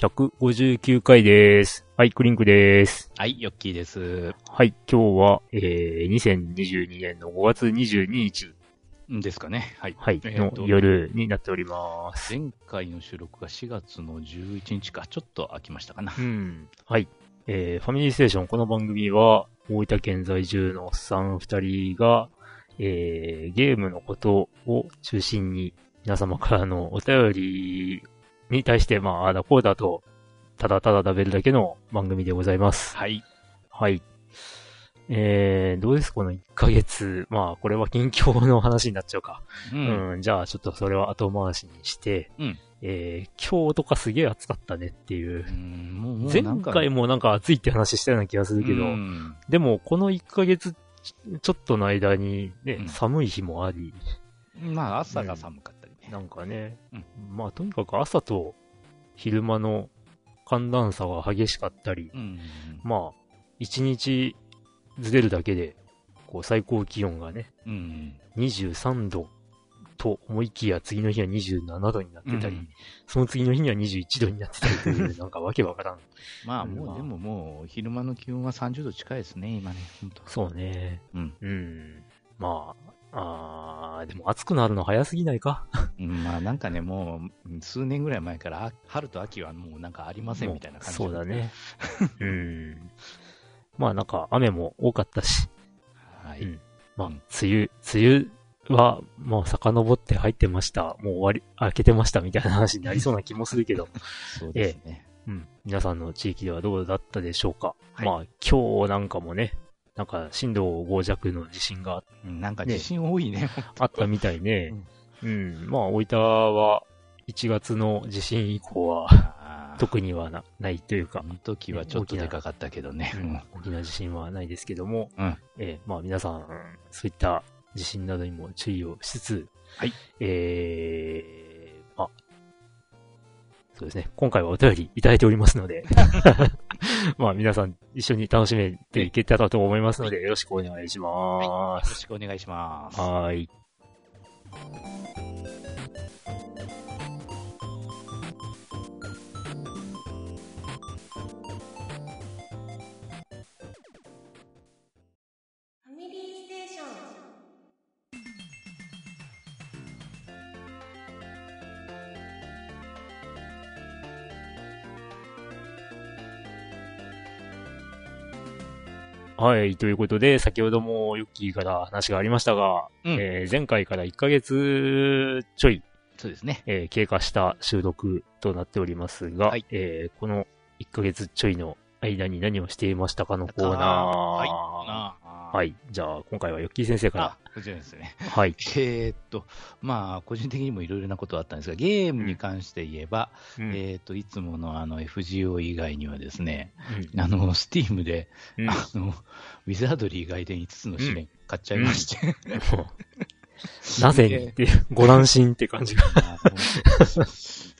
159回です。はい、クリンクです。はい、ヨッキーです。はい、今日は、えー、2022年の5月22日、んですかね。はい。はい、の夜になっております。前回の収録が4月の11日か、ちょっと空きましたかな。うん。はい。えー、ファミリーステーション、この番組は、大分県在住のおっさん二人が、えー、ゲームのことを中心に、皆様からのお便りに対して、まあ、あだこうだと、ただただ食べるだけの番組でございます。はい。はい。えー、どうですこの1ヶ月。まあ、これは近況の話になっちゃうか。う。うんん、じゃあ、ちょっとそれは後回しにして、うんえー、今日とかすげえ暑かったねっていうう。んもう、もう前回もなんか暑いって話したような気がするけど、うんでもこの1ヶ月ちちょっとの間にね、うん寒い日もあり、まあ、朝が寒かった。なんかね、うんまあとにかく朝と昼間の寒暖差が激しかったり、うん。まあ、1日ずれるだけで、こう最高気温がね、うん。23度と思いきや次の日は27度になってたり、うんその次の日には21度になってたりという、なんかわけわからん。まあ、うんもう、でももう、昼間の気温は30度近いですね、今ね。そうね。うん。うん。まあ、あーでも暑くなるの早すぎないか？うんまあ、なんかね、もう、数年ぐらい前から、あ春と秋はもうなんかありませんみたいな感じ。そうだ。ね。うん。まあなんか雨も多かったし、はい。うんまあうん梅雨、梅雨はもう遡って入ってました。もう終わり、開けてましたみたいな話になりそうな気もするけど、そうですね。うん。皆さんの地域ではどうだったでしょうか？はいまあ今日なんかもね、なんか震度5弱の地震がうんなんか地震多いね。あったみたいね。うん。まあ大分は1月の地震以降は特にはなないというかあ、の時はちょっとでかかったけどね。うん大きな地震はないですけども、うんえーまあ皆さん、うんそういった地震などにも注意をしつつ、はい。えー、まあ、そうですね。今回はお便りいただいておりますので、まあ皆さん一緒に楽しめていけたらと思いますので、よろしくお願いしよろます。しくお願いします。はーい。はい。ということで、先ほどもヨッキーから話がありましたが、うんえー前回から1ヶ月ちょい、そうですね。えー経過した収録となっておりますが、はいえーこの1ヶ月ちょいの間に何をしていましたかのコーナー。はい。はあい。じゃあ、今回はヨッキー先生かあ、こちらですね。ら。はい。えーっと、まあ、個人的にもいろいろなことはあったんですが、ゲームに関して言えば、うんえーっと、いつものあの FGO 以外にはですね、うんあの、スティームで、うんあの、ウィザードリー外伝5つの試練買っちゃいまして、なぜにって、ご乱心って感じが。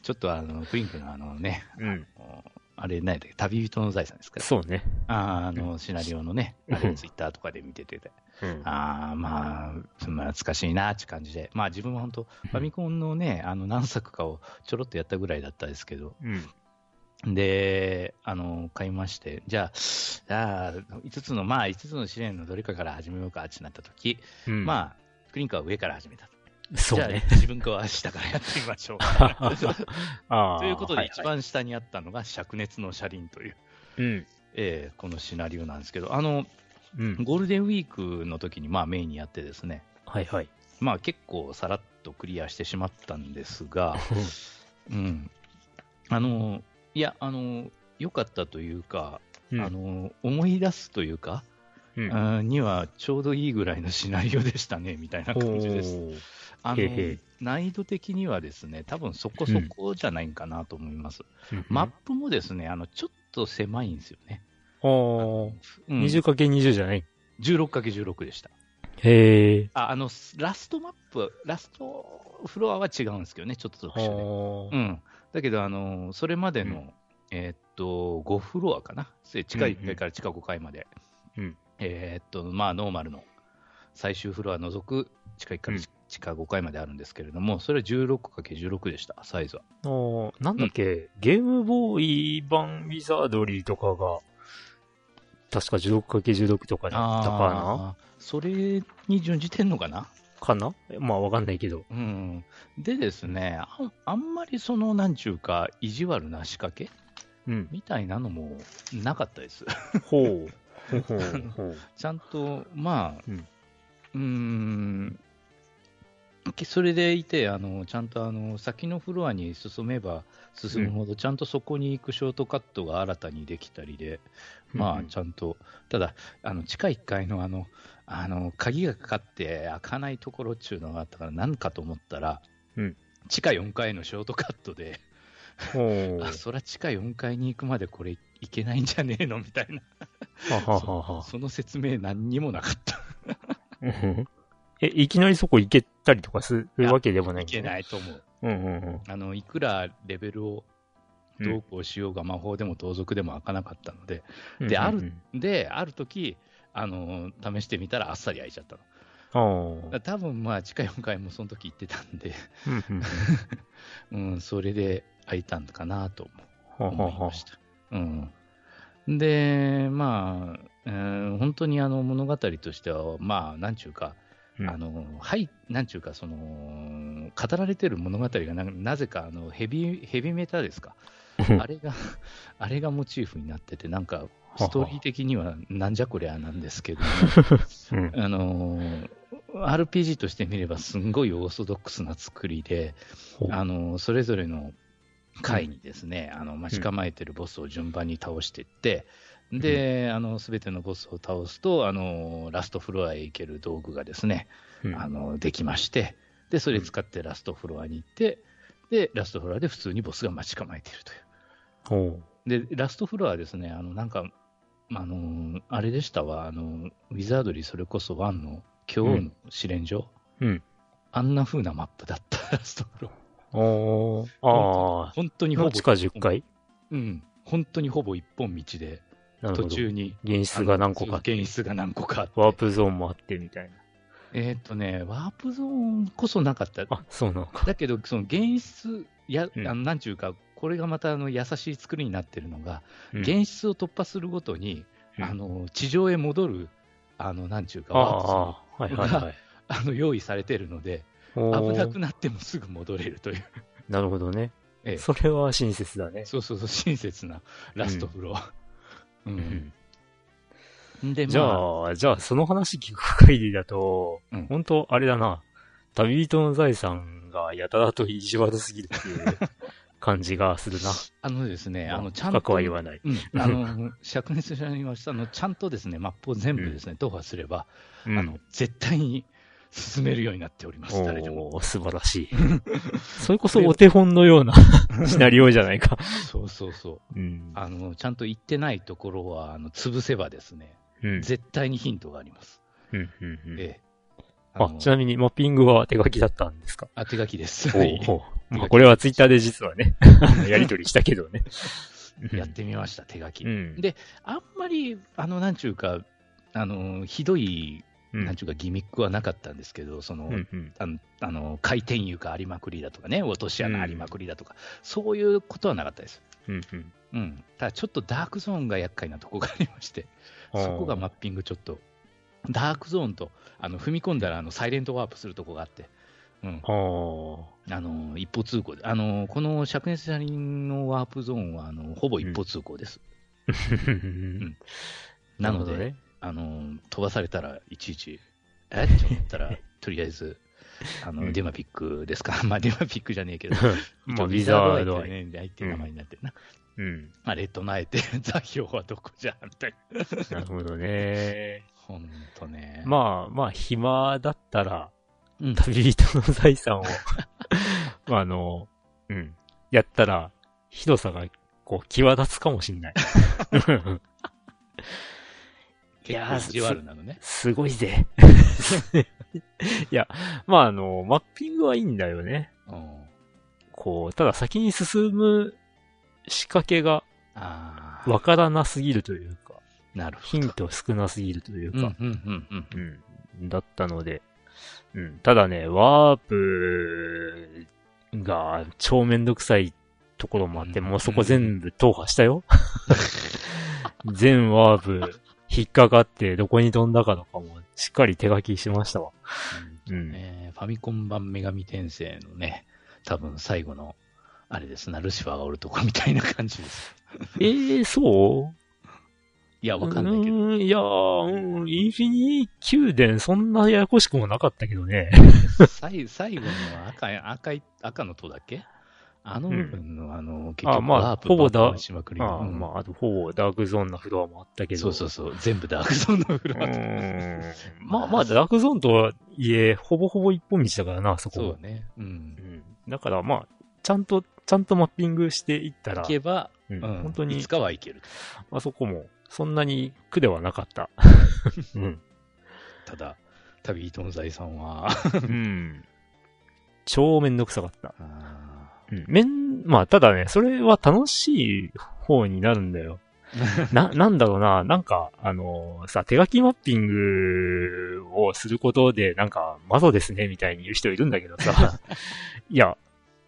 ちょっとあの、クリンクのあのね、うん。あれ、何だっけ、旅人の財産ですかそうね。あーあの、シナリオのね、あうん。れツイッターとかで見てて、うん。ああ、まあ、懐かしいなって感じで、まあ自分は本当、ファミコンのね、あの何作かをちょろっとやったぐらいだったですけど、うん。で、あの、買いまして、じゃあ、じゃあ、5つの、まあ5つの試練のどれかから始めようかってなった時、うん。まあ、クリンクは上から始めたそうね。自分かは下からやってみましょう。あということで、はい一番下にあったのが灼熱の車輪という、うん。えーこのシナリオなんですけど、あの、うん。ゴールデンウィークの時にまあメインにやってですね、はいはい。まあ結構さらっとクリアしてしまったんですが、うん。あの、いや、あの、良かったというか、うんあの、思い出すというか、うにはちょうどいいぐらいのシナリオでしたね、みたいな感じです。あの難易度的にはですね、多分そこそこじゃないかなと思います。うんマップもですね、あの、ちょっと狭いんですよね。おーうん、20×20 じゃない？16×16 でした。へえ。あ、あの、ラストマップ、ラストフロアは違うんですけどね、ちょっと特殊で。はうん。だけど、あの、それまでの、うんえーっと、5フロアかな？で地下1階から地下5階まで。うんえーっと、まあ、ノーマルの最終フロア除く地下1階からうん地下5階まであるんですけれども、それは 16×16 でした、サイズは。あーなんだっけ、ゲームボーイ版ウィザードリーとかが、確か 16×16 とかだったかあーそれに準じてんのかな？なかな？まあわかんないけど。うん。でですね、ああんまりその、なんちゅうか、意地悪な仕掛けうん。みたいなのもなかったです。ほう。ちゃんと、まあ、うん。それでいて、あのちゃんとあの先のフロアに進めば進むほど、ちゃんとそこに行くショートカットが新たにできたりで、まあ、ちゃんと、ただ、あの地下1階のあのあの鍵がかかって開かないところっていうのがあったから、何かと思ったら、うん。地下4階のショートカットで。あそりゃ地下4階に行くまでこれいけないんじゃねえの？みたいな、はははは。その説明、何にもなかった。うんえ、いきなりそこ行けたりとかするわけでもないいけい。ないと思う。うんうんうん。あのいくらレベルをどうこうしようが、魔法でも盗賊でも開かなかったので、であるで、ある時あの試してみたらあっさり開いちゃったの。多分まあ、地下4階もその時行ってたんで、うんうんうん、それで開いたんかなと思いました。うん、で、まあ、えー本当にあの物語としては、まあ、なんちゅうか、うん。あのはい、なんちゅうか、その語られてる物語がななぜかあのヘビヘビメタですか、あれが、あれがモチーフになってて、なんか、ストーリー的にはなんじゃこりゃなんですけども、うん。あのー RPG として見ればすんごいオーソドックスな作りで、あのーそれぞれの回にですね、あの待ち構えてるボスを順番に倒していって、で、あの、すべてのボスを倒すと、あの、ラストフロアへ行ける道具がですね、うん。あの、できまして、で、それ使ってラストフロアに行って、で、ラストフロアで普通にボスが待ち構えているという。ほで、ラストフロアはですね、あの、なんか、あの、あれでしたわ、あの、ウィザードリーそれこそ1の今日の試練場、う。うん。あんな風なマップだった、ラストフロああ。本当にほぼ、の地下10階うん、本当にほぼ一本道で、途。中に、現実が何個か。現実が何個か。ワープゾーンもあってみたいな。えーっとね、ワープゾーンこそなかった。あ、そうなのか。だけど、その現実、や、うんあのなんちゅうか、これがまたあの優しい作りになってるのが、うん現実を突破するごとに、うんあの地上へ戻る、あのなんちゅうか、ワープゾーンああ、はいはいはい。あの用意されてるので、危なくなってもすぐ戻れるという、なるほどね。ええそれは親切だね。そうそうそう、親切なラストフロア。ううんんで、じまあ、ゃあ、じゃあ、その話聞く限りだと、うん本当あれだな。旅人の財産がやたらと意地悪すぎるっていう感じがするな。あのですね、まあのちゃんと、は言わない。うん、あの灼熱者にましたあのちゃんとですねマップを全部ですね、踏破すれば、うんあの絶対に進めるようになっております、誰でも。素晴らしい。それこそお手本のようなシナリオじゃないか。そうそうそう。うん。あのちゃんと行ってないところはあの潰せばですね、うん。絶対にヒントがあります。うんうんうんええ。あ、のちなみにマッピングは手書きだったんですか？あ手書きです。まあ、これはツイッターで実はね、やりとりしたけどね。やってみました、手書き。うん。であんまり、あの、なんちゅうか、あの、ひどい、うん、なんちゅうか、ギミックはなかったんですけど、その、うんうん。あのあの回転床ありまくりだとかね、落とし穴ありまくりだとか、そういうことはなかったです。うんうん。うん、ただちょっとダークゾーンが厄介なとこがありまして、そこがマッピングちょっと、ダークゾーンとあの踏み込んだらあのサイレントワープするとこがあって、うん、はあの一方通行で、あのこの灼熱車輪のワープゾーンはあのほぼ一方通行です。あ。なので、るほどね。あの飛ばされたらいちいち、え？って思ったら、とりあえず、あのうんデマピックですか、まあ、デマピックじゃねえけど、まあ、ウビザードアアイ。って名前になってるな。うん。あれ唱えて、座標はどこじゃみたいな。なるほどね。ほんとね。まあ、まあ、暇だったら、うん、旅人の財産を、まあ、あの、うん。やったら、ひどさが、こう、際立つかもしんない。いやーなのね。すごいぜ。いや、まああの、マッピングはいいんだよね。うん。こう、ただ先に進む仕掛けが。わからなすぎるというか、なるほど。ヒント少なすぎるといううん、か、うん、うん、うん。うん、だったので、うん、ただね、ワープが超めんどくさいところもあって、うんもうそこ全部踏破したよ。全ワープ引っかかってどこに飛んだかとかもしっかり手書きしましたわ。うん。ねファミコン版女神転生のね、多分最後の、あれですな、ルシファーがおるとこみたいな感じです。えー、そう？いや、わかんないけど。いやー、うん、インフィニー宮殿そんなややこしくもなかったけどね。最最後の赤い、赤い、赤の塔だっけ？あの部分の、あの、結局、あまあワープほぼしまくりあまあ、あと、ほぼダークゾーンなフロアもあったけど。そうそうそう、全部ダークゾーンのフうロア。まあまあ、ダークゾーンとはいえ、ほぼほぼ一本道だからな、そこもそうね。うんう。ん。だからまあ、ちゃんと、ちゃんとマッピングしていったら行、けば、うんうん本当にいつ、かは行ける。あそこも、そんなに苦ではなかった。うん。ただ、旅人の財産は、うん。超めんどくさかった。あうん。めん、まあ、ただね、それは楽しい方になるんだよ。な、なんだろうな、なんか、あのさ、手書きマッピングをすることで、なんか、マゾですね、みたいに言う人いるんだけどさ、いや、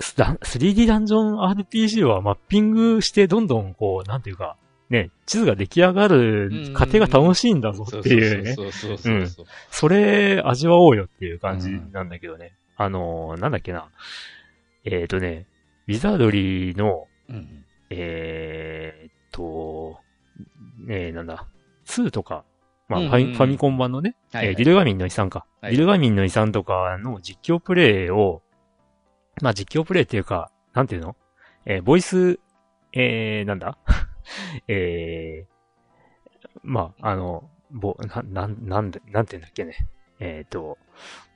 スダ 3D ダンジョン RPG はマッピングしてどんどんこう、なんていうか、ね、地図が出来上がる過程が楽しいんだぞっていうね。そうそうそうそう。それ味わおうよっていう感じなんだけどね。あの、なんだっけな。えっ、とね、ウィザードリーの、うんえーっと、ねえ、なんだ、2とか、まあ、うんうんファミ、ファミコン版のね、はいはい。えーディルガミンの遺産か。はい。ディルガミンの遺産とかの実況プレイを、まあ実況プレイっていうか、なんていうの？えーボイス、えー、なんだ？えー、まあ、あの、ぼ、な、なん、なんで、なんていうんだっけね。えーっと、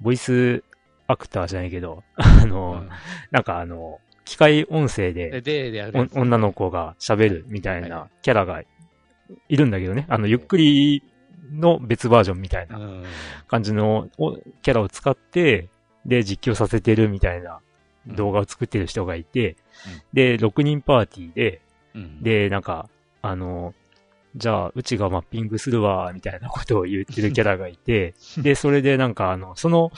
ボイスアクターじゃないけど、あの、うん。なんかあの、機械音声で、で、女の子が喋るみたいはなキャラがいるんだけどね。あの、ゆっくりの別バージョンみたいなうん。感じのおキャラを使って、で、実況させてるみたいな動画を作ってる人がいて、うん。で、6人パーティーで、うん。で、なんか、あの、じゃあ、うちがマッピングするわ、みたいなことを言ってるキャラがいて、で、それでなんか、あの、その、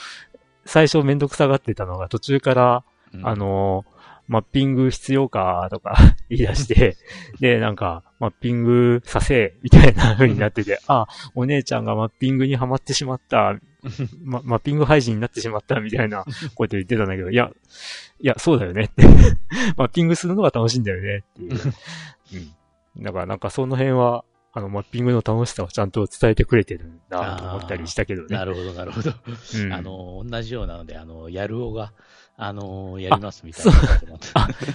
最初めんどくさがってたのが途中から、うん。あの、マッピング必要かとか 言い出して、で、なんか、マッピングさせ、みたいな風になってて、あ、お姉ちゃんがマッピングにはまってしまった、ま、マッピング配信になってしまった、みたいなこと言ってたんだけど、いや、いや、そうだよねって。マッピングするのが楽しいんだよねっていう。うん。だからなんかその辺は、あの、マッピングの楽しさをちゃんと伝えてくれてるんだと思ったりしたけどね。なるほど、なるほど。うんあの、同じようなので、あの、やるおが、あの、やりますみたいな。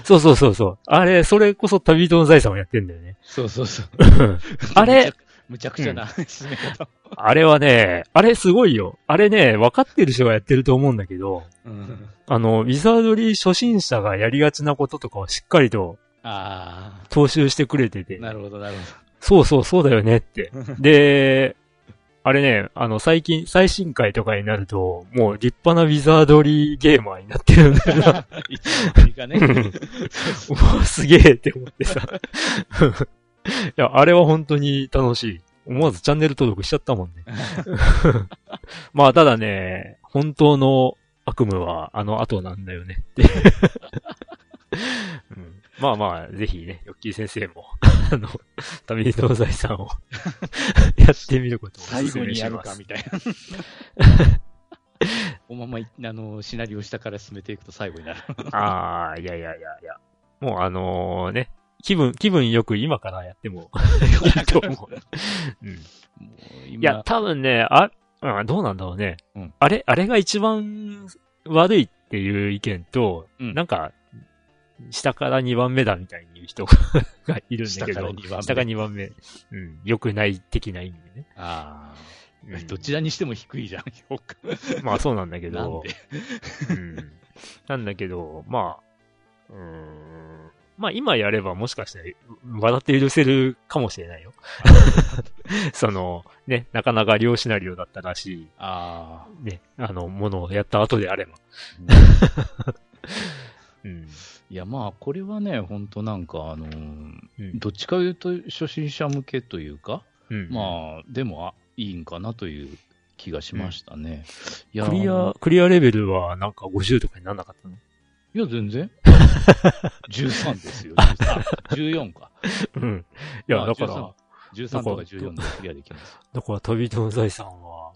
そうそうそうそう。あれ、それこそ旅人の財産をやってんだよね。そうそうそう。あれむちゃくちゃな進め方。あれはね、あれすごいよ。あれね、分かってる人がやってると思うんだけど、うんあの、ウィザードリー初心者がやりがちなこととかをしっかりとあ踏襲してくれててあ、、なるほど、なるほそうそうそうだよねって。で、あれね、あの、最近、最新回とかになると、もう立派なウィザードリーゲーマーになってるんだよな。ど。いかね。うわ、すげえって思ってさ。いや、あれは本当に楽しい。思わずチャンネル登録しちゃったもんね。まあ、ただね、本当の悪夢はあの後なんだよねって。うんまあまあ、ぜひね、ヨッキー先生も、あの、旅人の財産を やってみることをお最勧後にやるか。みたいな。このままい、あの、シナリオ下から進めていくと最後になる。ああ、いやいやいやいや。もうあのね、気分、気分よく今からやってもいいと思う。うんもう今いや、多分ね、あ、うんどうなんだろうね。うんあれ、あれが一番悪いっていう意見と、うんなんか、下から2番目だみたいに言う人が いるんだけど、下から2番目下から2番目。うん。良くない的な意味でね。ああ、うんどちらにしても低いじゃん、評価。まあそうなんだけなんうん。なんだけど、まあ、うーん。まあ今やればもしかしたら笑って許せるかもしれないよ。その、ね、なかなか両シナリオだったらしい、あね、あの、ものをやった後であれば。あ。うん。いや、まあ、これはね、本当なんか、あのーうんどっちかいうと初心者向けというか、うん。まあ、でも、あ、いいんかなという気がしましたね。いやクリア、クリアレベルはなんか50とかにならなかったの？いや、全然。13ですよ。13 14か。うん。いや、まあだから、13 13とか14でクリアできます。だから旅人の財産は、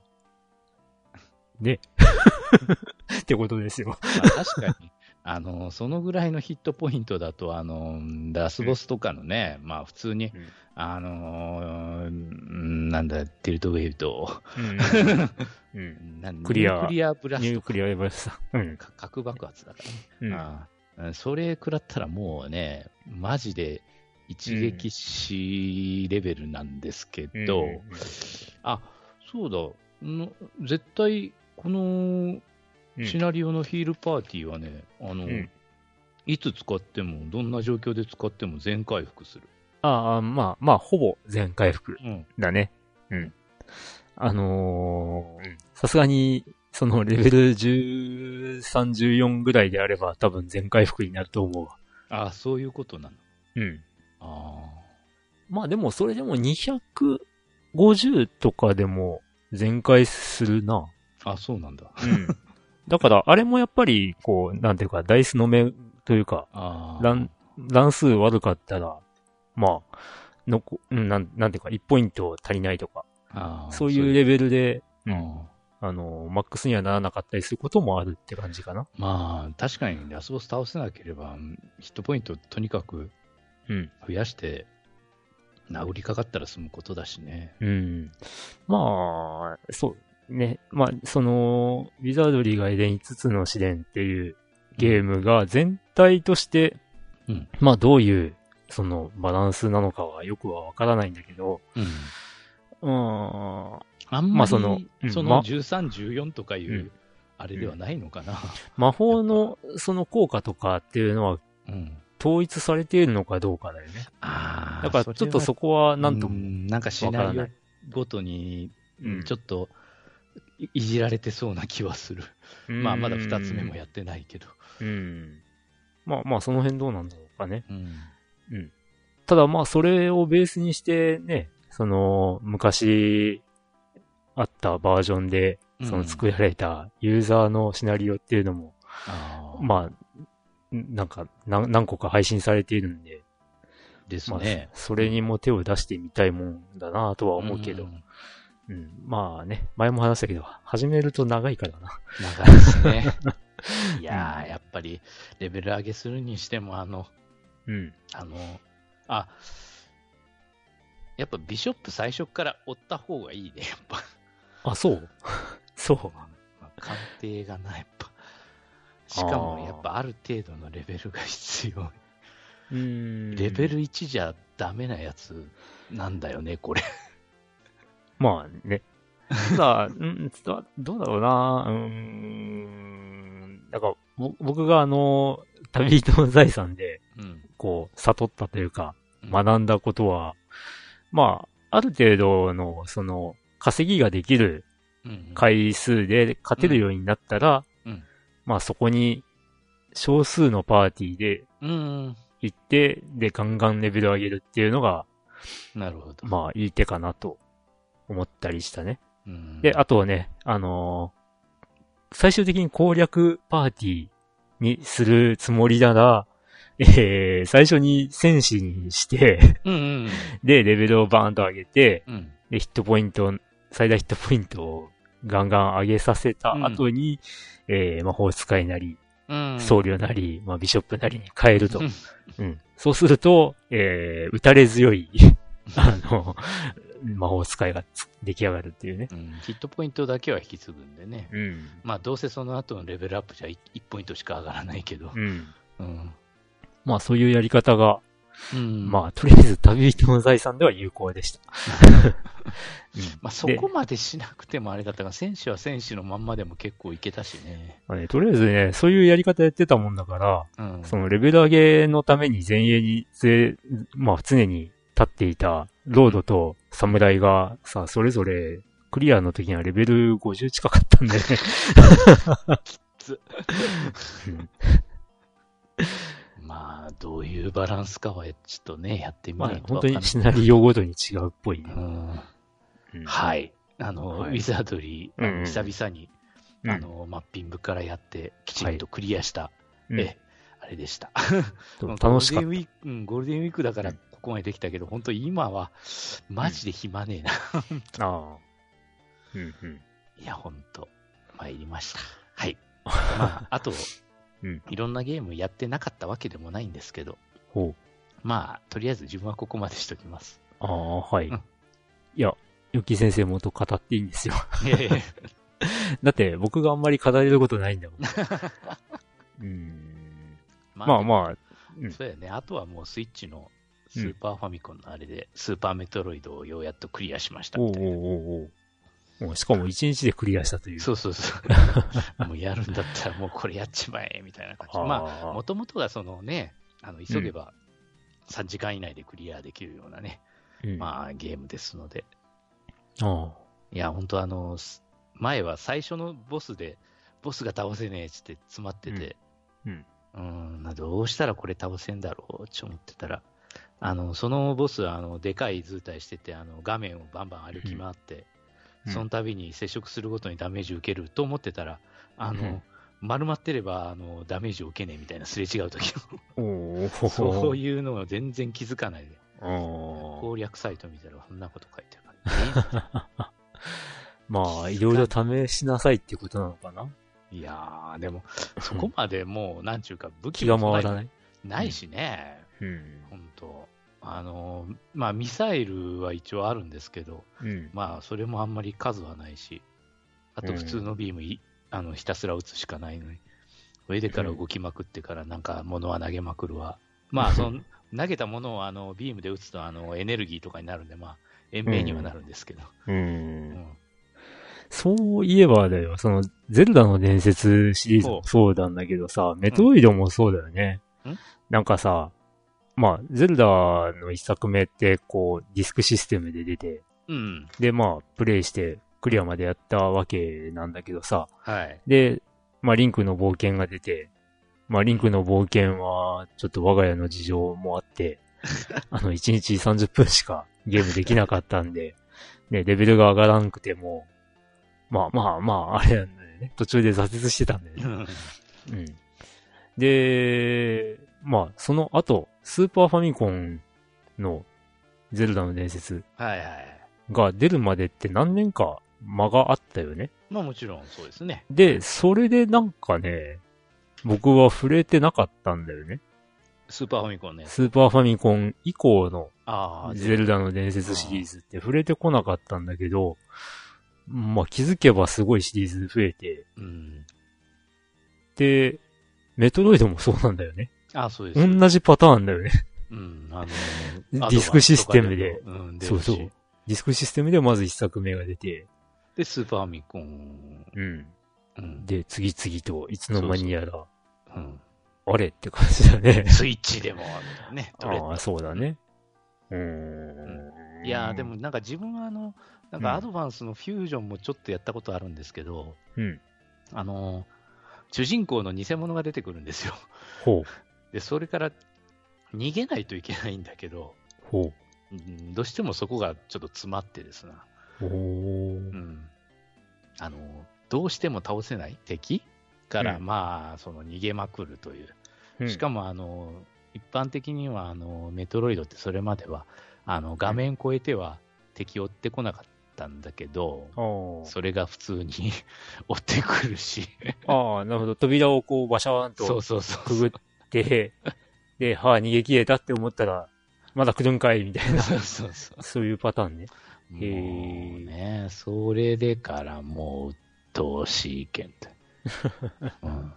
ね。ってことですよ。まあ、確かに、あの、そのぐらいのヒットポイントだと、あの、ラスボスとかのね、まあ普通に、うんあのーなんだ、テルトウェイと、うん。うん。クリアクリアブラストニュークリアレベルさ。うん。か核爆発だからね。うん。それ食らったらもうね、マジで一撃死レベルなんですけど、うんあ、そうだ、の絶対このうんシナリオのヒールパーティーはね、あの、うんいつ使っても、どんな状況で使っても全回復する。ああ、まあ、まあ、ほぼ全回復うん。だね。うん。あのーさすがに、そのレベル13、14ぐらいであれば多分全回復になると思うわ。あそういうことなの。うん。あまあでもそれでも250とかでも全回するな。あ。あ、そうなんだ。うん。だから、あれもやっぱり、こう、なんていうか、ダイスの目というか。乱、乱数悪かったら、まあ、のこ、うん、なん、なんていうか、1ポイント足りないとか、そういうレベルで、ううんあの、マックスにはならなかったりすることもあるって感じかな。まあ、確かにラスボス倒せなければ、ヒットポイントとにかくうん。増やして、殴りかかったら済むことだしね。うん。まあ、そう。ね。まあ、その、ウィザードリーがエデン5つの試練っていうゲームが全体として、うんまあどういう、そのバランスなのかはよくはわからないんだけど、うん。うん、あんまり、まあそのうんそまの13、14とかいう、うんあれではないのかな。魔法のその効果とかっていうのはうん。統一されているのかどうかだよね。ああ。だからちょっとそこはなんとうも、んなんかシわからないごとに、うんちょっといいじられてそうな気はする。まあ、まだ2つ目もやってないけど。うん。まあまあその辺どうなんだろうかね。うん。ただまあそれをベースにしてね、その昔あったバージョンで、その作られたユーザーのシナリオっていうのも、ああ。まあ、なんか何何個か配信されているんで、まあですね。それにも手を出してみたいもんだなとは思うけど、んうんまあね、前も話したけど、始めると長いからな。長いですね。いやー、やっぱり、レベル上げするにしても、あの、うん。あの、あ、やっぱビショップ最初から追った方がいいね、やっぱ。あ、そう？そう。まあ鑑定がな、やっぱ。しかも、やっぱある程度のレベルが必要。うんレベル1じゃダメなやつなんだよね、これ。まあね。ただ、うん、どどうだろうなうーん。なんか、ぼ僕があの、旅人の財産で、うん。こう、悟ったというか、うん学んだことは、まあ、ある程度の、その、稼ぎができるうん。回数で勝てるようになったら、うんまあそこに、少数のパーティーでうん。行って、で、ガンガンレベル上げるっていうのが、なるほど。まあ、いい手かなと思ったりしたね。うんで、あとはね、あのー最終的に攻略パーティーにするつもりなら、えー、最初に戦士にして、うんうんで、レベルをバーンと上げて、うん。で、ヒットポイント、最大ヒットポイントをガンガン上げさせた後に、えー、魔法使いなり、うん。僧侶なり、まあ、ビショップなりに変えるとう。んうん。そうすると、えー、打たれ強い、あの、魔法使いがつ出来上がるっていうね。うんヒットポイントだけは引き継ぐんでね。うん。まあ、どうせその後のレベルアップじゃ 1, ポイントしか上がらないけど。うん。うん。まあ、そういうやり方が、うん、まあ、とりあえず旅人の財産では有効でした。まあ、そこまでしなくてもあれだったが、選手は選手のまんまでも結構いけたしね。まあね、とりあえずね、そういうやり方やってたもんだから、うん。そのレベル上げのために前衛に、ぜまあ常に立っていたロードと侍がさ、それぞれクリアの時にはレベル50近かったんでね。つうんまあ、どういうバランスかは、ちょっとね、やってみまあないと本当。にシナリオごとに違うっぽいね。うん。うんはい。あの、はいウィザードリー、あのうんうん久々に、うんあの、マッピングからやって、きちんとクリアした、うんえ、あれでした。楽しかった。ゴールデンウィーク、うん、ゴールデンウィークだからここまでできたけど、本当今は、マジで暇ねえな。ああ。うんうん。いや、本当参りました。はい。まあ、あと、うんいろんなゲームやってなかったわけでもないんですけど、ほう。まあ、とりあえず自分はここまでしときます。ああ、はい。うんいや、ゆき先生もっと語っていいんですよ。いやいやだって僕があんまり語れることないんだもん。うーん。ままあまあ、うんそうやね。あとはもうスイッチのスーパーファミコンのあれで、スーパーメトロイドをようやっとクリアしましたおうおみたいな。うおうおうもうしかも一日でクリアしたという。そうそうそう。もうやるんだったらもうこれやっちまえ、みたいな感じ。まあ、もともとがそのね、あの急げば3時間以内でクリアできるようなね、うん、まあゲームですので。あいや、本当あの、す前は最初のボスで、ボスが倒せねえっつって詰まってて、うんうん、などうしたらこれ倒せんだろうって思ってたら、あの、そのボスは、あの、でかい図体してて、あの、画面をバンバン歩き回って、うん。その度に接触するごとにダメージ受けると思ってたら、あの、うん。丸まってれば、あの、ダメージを受けねえみたいなすれ違う時の、そうう。いうのを全然気づかないで、あ攻略サイト見たらそんなこと書いてあるから、まあ、いろいろ試しなさいっていうことなのかな。いやー、でも、そこまでもう、なんちゅうか、武器気がも回らない。ないしね、うん。本当あの、まあ、ミサイルは一応あるんですけど、うん。まあ、それもあんまり数はないし、あと普通のビームい、あのひたすら撃つしかないのに、上でから動きまくってから、なんか物は投げまくるわ。まあ、その、投げたものをあのビームで撃つとあのエネルギーとかになるんで、まあ、延命にはなるんですけど。う。うんん。そういえばだよ、その、ゼルダの伝説シリーズもそうなんだけどさ、メトロイドもそうだよね。ん？なんかさ、まあ、ゼルダの一作目って、こう、ディスクシステムで出て、うん。で、まあ、プレイして、クリアまでやったわけなんだけどさ、はい。で、まあ、リンクの冒険が出て、まあ、リンクの冒険は、ちょっと我が家の事情もあって、あの、1日30分しかゲームできなかったんで、ね、レベルが上がらなくても、まあまあまあ、あれなんだよね。途中で挫折してたんだよね。うん。で、まあ、その後、スーパーファミコンのゼルダの伝説はいはい。が出るまでって何年か間があったよね。まあもちろんそうですね。で、それでなんかね、僕は触れてなかったんだよね。スーパーファミコンのやつ。スーパーファミコン以降のああ、ゼルダの伝説シリーズって触れてこなかったんだけど、まあ気づけばすごいシリーズ増えて、うん。で、メトロイドもそうなんだよね。ああ、そうです。同じパターンだよね。うん。あの ディスクシステムで。うん、そうそう。ディスクシステムでまず一作目が出て、で、スーパーミコン。うん。うん。で、次々といつの間にやら、うん。あれって感じだね。スイッチでも、ね、どれああ、そうだね。うーん。いやーでも、なんか自分はあの、なんかアドバンスのフュージョンもちょっとやったことあるんですけど、うん。あのー、主人公の偽物が出てくるんですよ。ほう。で、それから逃げないといけないんだけど、ほうんどうしてもそこがちょっと詰まってですな。う。おーうん。あの、どうしても倒せない敵から、うんまあ、その逃げまくるという。うんしかも、あの、一般的には、あの、メトロイドってそれまでは、あの、画面越えては敵追ってこなかったんだけど、あーそれが普通に 追ってくるし、ああ、なるほど。扉をこう、バシャーンと。くぐって、で、はあ、逃げ切れたって思ったら、まだ来るんかい、みたいな。そうそうそう。そういうパターンね。もうね、それでからもう、鬱陶しいけんと。うん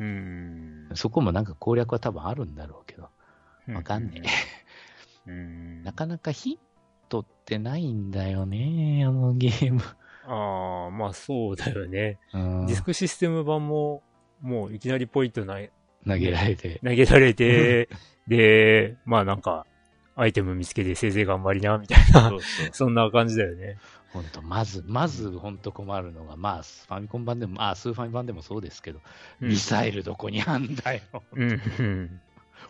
うーん。そこもなんか攻略は多分あるんだろうけど、わかんねえ。うーんえ。なかなかヒントってないんだよね、あののゲーム。ああ、まあそうだよね。うんディスクシステム版も、もういきなりポイントな投げられて。投げられて、で、まあなんか、アイテム見つけてせいぜい頑張りな、みたいな、そうそう。そんな感じだよね。本当まず、まず本当困るのが、まあ、ファミコン版でも、あ、スーファミ版でもそうですけど、うんミサイルどこにあんだよ。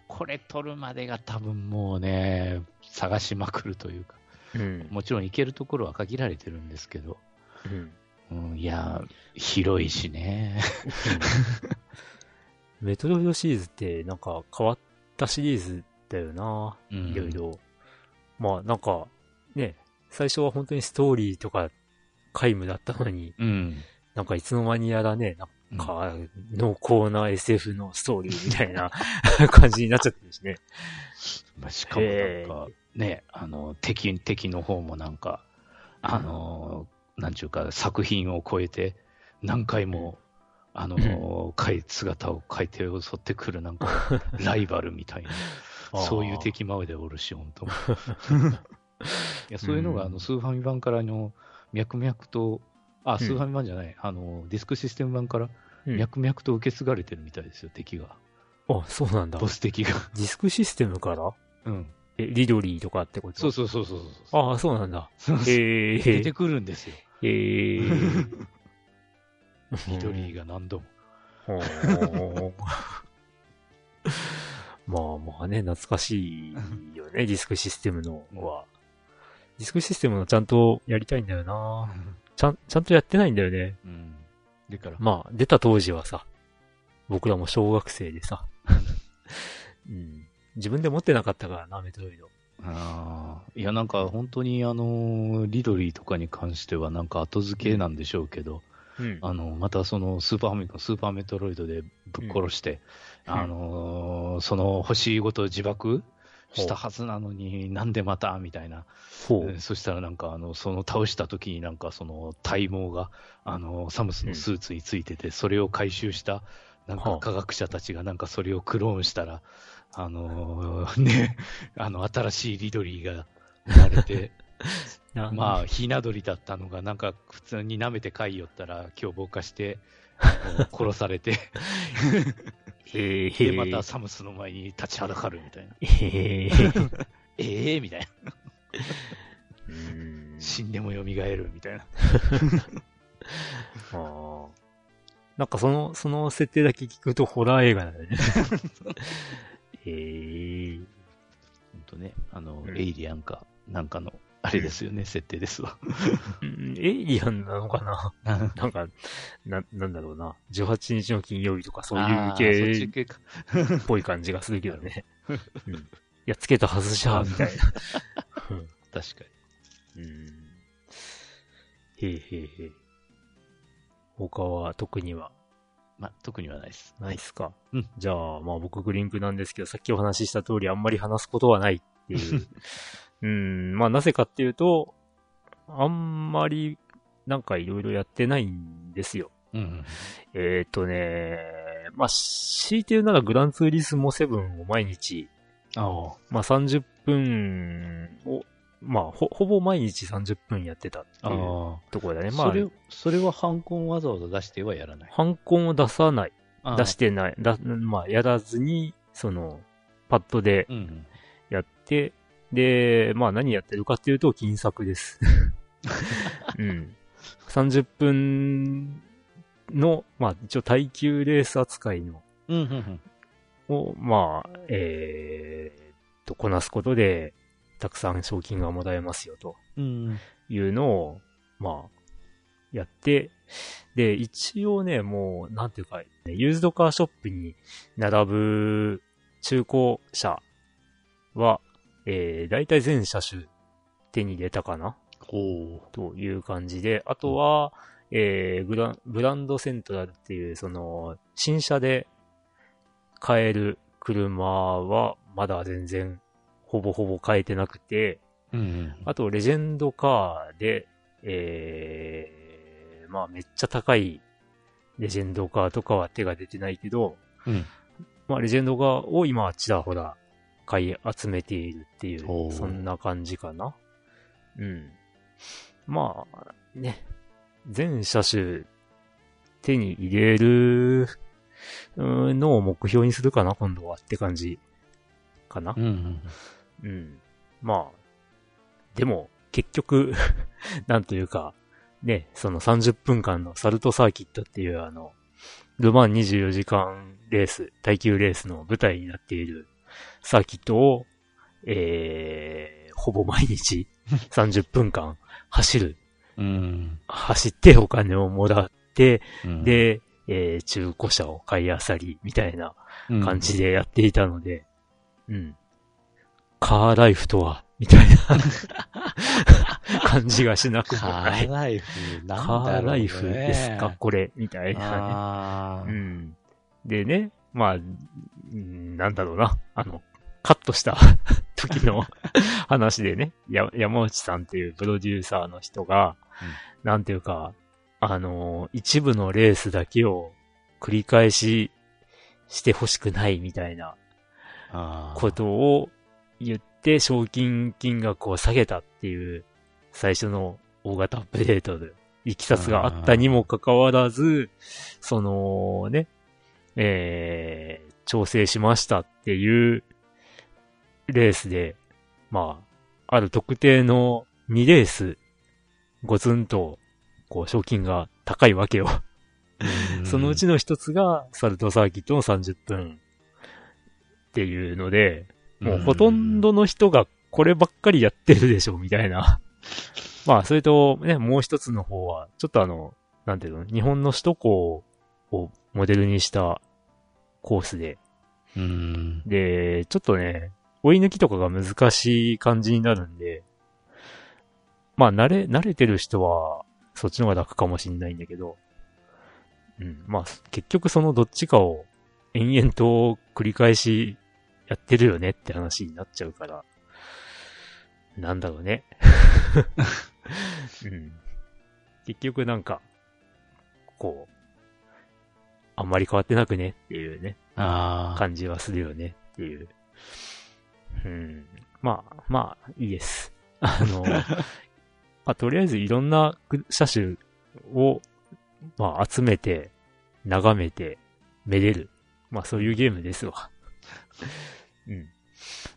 これ取るまでが多分もうね、探しまくるというか、うん。もちろん行けるところは限られてるんですけど、うんうん、いや、広いしね。メトロイドシリーズってなんか変わったシリーズだよな、うんいろいろ。まあなんか、ね、最初は本当にストーリーとか皆無だったのに、うん。なんかいつの間にやらね、なんか濃厚な SF のストーリーみたいな 感じになっちゃってるしね。まあしかもなんへか、ね、あの、敵、敵の方もなんか、あの、なんちゅうか、作品を超えて、何回も、あの、かい姿を変えて襲ってくる、なんか、ライバルみたいな、そういう敵までおるし、本当 いや、そういうのが、うんあの、スーファミ版からの、脈々と、あ、スーファミ版じゃない、あの、ディスクシステム版から、うん脈々と受け継がれてるみたいですよ、敵が。あ、そうなんだボ。ス敵が。ディスクシステムから？うん。え、リドリーとかってこと？そうそうそうそうそう。ああ、そうなんだ。へえ出てくるんですよ。えー。緑が何度も。まあまあね、懐かしいよね、ディスクシステムのは。ディスクシステムのちゃんとやりたいんだよな。ちゃん、ちゃんとやってないんだよね。うん。だから、まあ、出た当時はさ、僕らも小学生でさ、うん、自分で持ってなかったからな、メトロイド。あー。いや、なんか本当にあの、リドリーとかに関してはなんか後付けなんでしょうけど、うん。あの、またそのスーパーファミコン、スーパーメトロイドでぶっ殺して、うんあのーその星ごと自爆したはずなのに、なんでまたみたいな。そしたらなんか、あの、その倒した時になんかその体毛が、あの、サムスのスーツについてて、それを回収した、なんはあか科学者たちがなんかそれをクローンしたら、あのーね、あの、新しいリドリーが生まれて、な まあ、ひな鳥だったのが、なんか普通に舐めて飼いよったら、凶暴化して、殺されて、えー、で、またサムスの前に立ちはだかるみたいな。えー、ええみたいな。うん死んでも蘇るみたいな。あーなんかその、その設定だけ聞くとホラー映画だよね。えー、ほんとね、あの、うんエイリアンか、なんかの、あれですよね、設定ですわ。うんエイリアンなのかな？なんか、な、なんだろうな。18日の金曜日とかそういう系ち系か。っぽい感じがするけどね。うん、やっつけたはずじゃん、みたいな。うん確かうん。へいへいへい。他は特には？に。まあ、特にはないです。ないっすか。うんじゃあ、まあ僕グリンクなんですけど、さっきお話しした通りあんまり話すことはないっていう。うん、まあなぜかっていうと、あんまりなんかいろいろやってないんですよ。うん。えっ、ー、とね、まあ強いて言うならグランツーリスモ7を毎日、ああ。まあ30分を、まあほほぼ毎日30分やってたっていうあところだね。あ。まあそ、れ、それはハンコンわざわざ出してはやらない。ハンコンを出さない。出してない。だまあ、やらずに、その、パッドでうんうん。で、まあ何やってるかっていうと、金作です。うん。30分の、まあ一応耐久レース扱いの、うんうんうん。を、まあ、えー、と、こなすことで、たくさん賞金がもらえますよ、とうん。いうのを、まあ、やって、で、一応ね、もう、なんていうか、ユーズドカーショップに並ぶ中古車は、えー、大体全車種手に入れたかな？ほという感じで、あとは、えー、ブランブランドセントラルっていう、その、新車で買える車は、まだ全然、ほぼほぼ買えてなくて、う。うんうん。あと、レジェンドカーで、えー、まあ、めっちゃ高いレジェンドカーとかは手が出てないけど、うん。まあ、レジェンドカーを今、ちらほら買い集めているっていう、そんな感じかな。うん。まあ、ね、全車種手に入れるうんのを目標にするかな、今度はって感じかな。うんうん。うん。まあ、でも、結局、なんというか、ね、その30分間のサルトサーキットっていうあの、ルマン24時間レース、耐久レースの舞台になっているサーキットを、えー、ほぼ毎日 30分間走る。うん。走ってお金をもらって、うん、で、えー中古車を買いあさり、みたいな感じでやっていたので、うん。カーライフとは、みたいな 感じがしなくもカないー。ライフ、なんだカろう、ね、ーライフですか、これ、みたいなあね。うん。でね、まあ、うんなんだろうな、あの、カットした 時の 話でね、や山内さんっていうプロデューサーの人が、なんていうか、あの、一部のレースだけを繰り返ししてほしくないみたいなことを言って賞金金額を下げたっていう最初の大型アップデートで、いきさつがあったにもかかわらず、そのね、えー、調整しましたっていうレースで、まあ、ある特定の2レース、ごつんと、こう、賞金が高いわけよ。うんそのうちの一つが、サルトサーキットの30分っていうので、もうほとんどの人がこればっかりやってるでしょ、みたいな。まあ、それとね、もう一つの方は、ちょっとあの、なんていうの、日本の首都高をモデルにしたコースで、うん。で、ちょっとね、追い抜きとかが難しい感じになるんで、まあ、慣れ、慣れてる人は、そっちの方が楽かもしんないんだけど、うん、まあ、結局そのどっちかを延々と繰り返しやってるよねって話になっちゃうから、なんだろうね。うん。結局なんか、こう、あんまり変わってなくねっていうね。ああ。感じはするよねっていう。うん。まあ、まあ、いいです。あの、まあ、とりあえずいろんな車種を、まあ、集めて、眺めて、めでる。まあ、そういうゲームですわ。うん。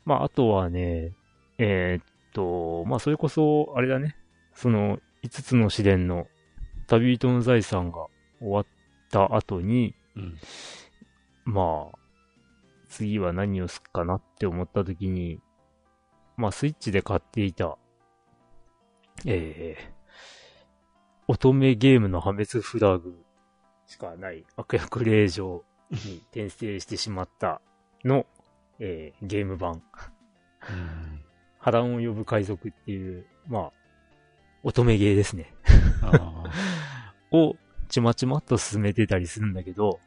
まあ、あとはね、えーっと、まあ、それこそ、あれだね。その、5つの試練の旅人の財産が終わった後に、うん。まあ、次は何をすっかなって思った時に、まあ、スイッチで買っていた、えー、乙女ゲームの破滅フラグしかない悪役令状に転生してしまったの、えー、ゲーム版、うん。波乱を呼ぶ海賊っていう、まあ、乙女ゲーですね。あ を、ちまちまっと進めてたりするんだけど、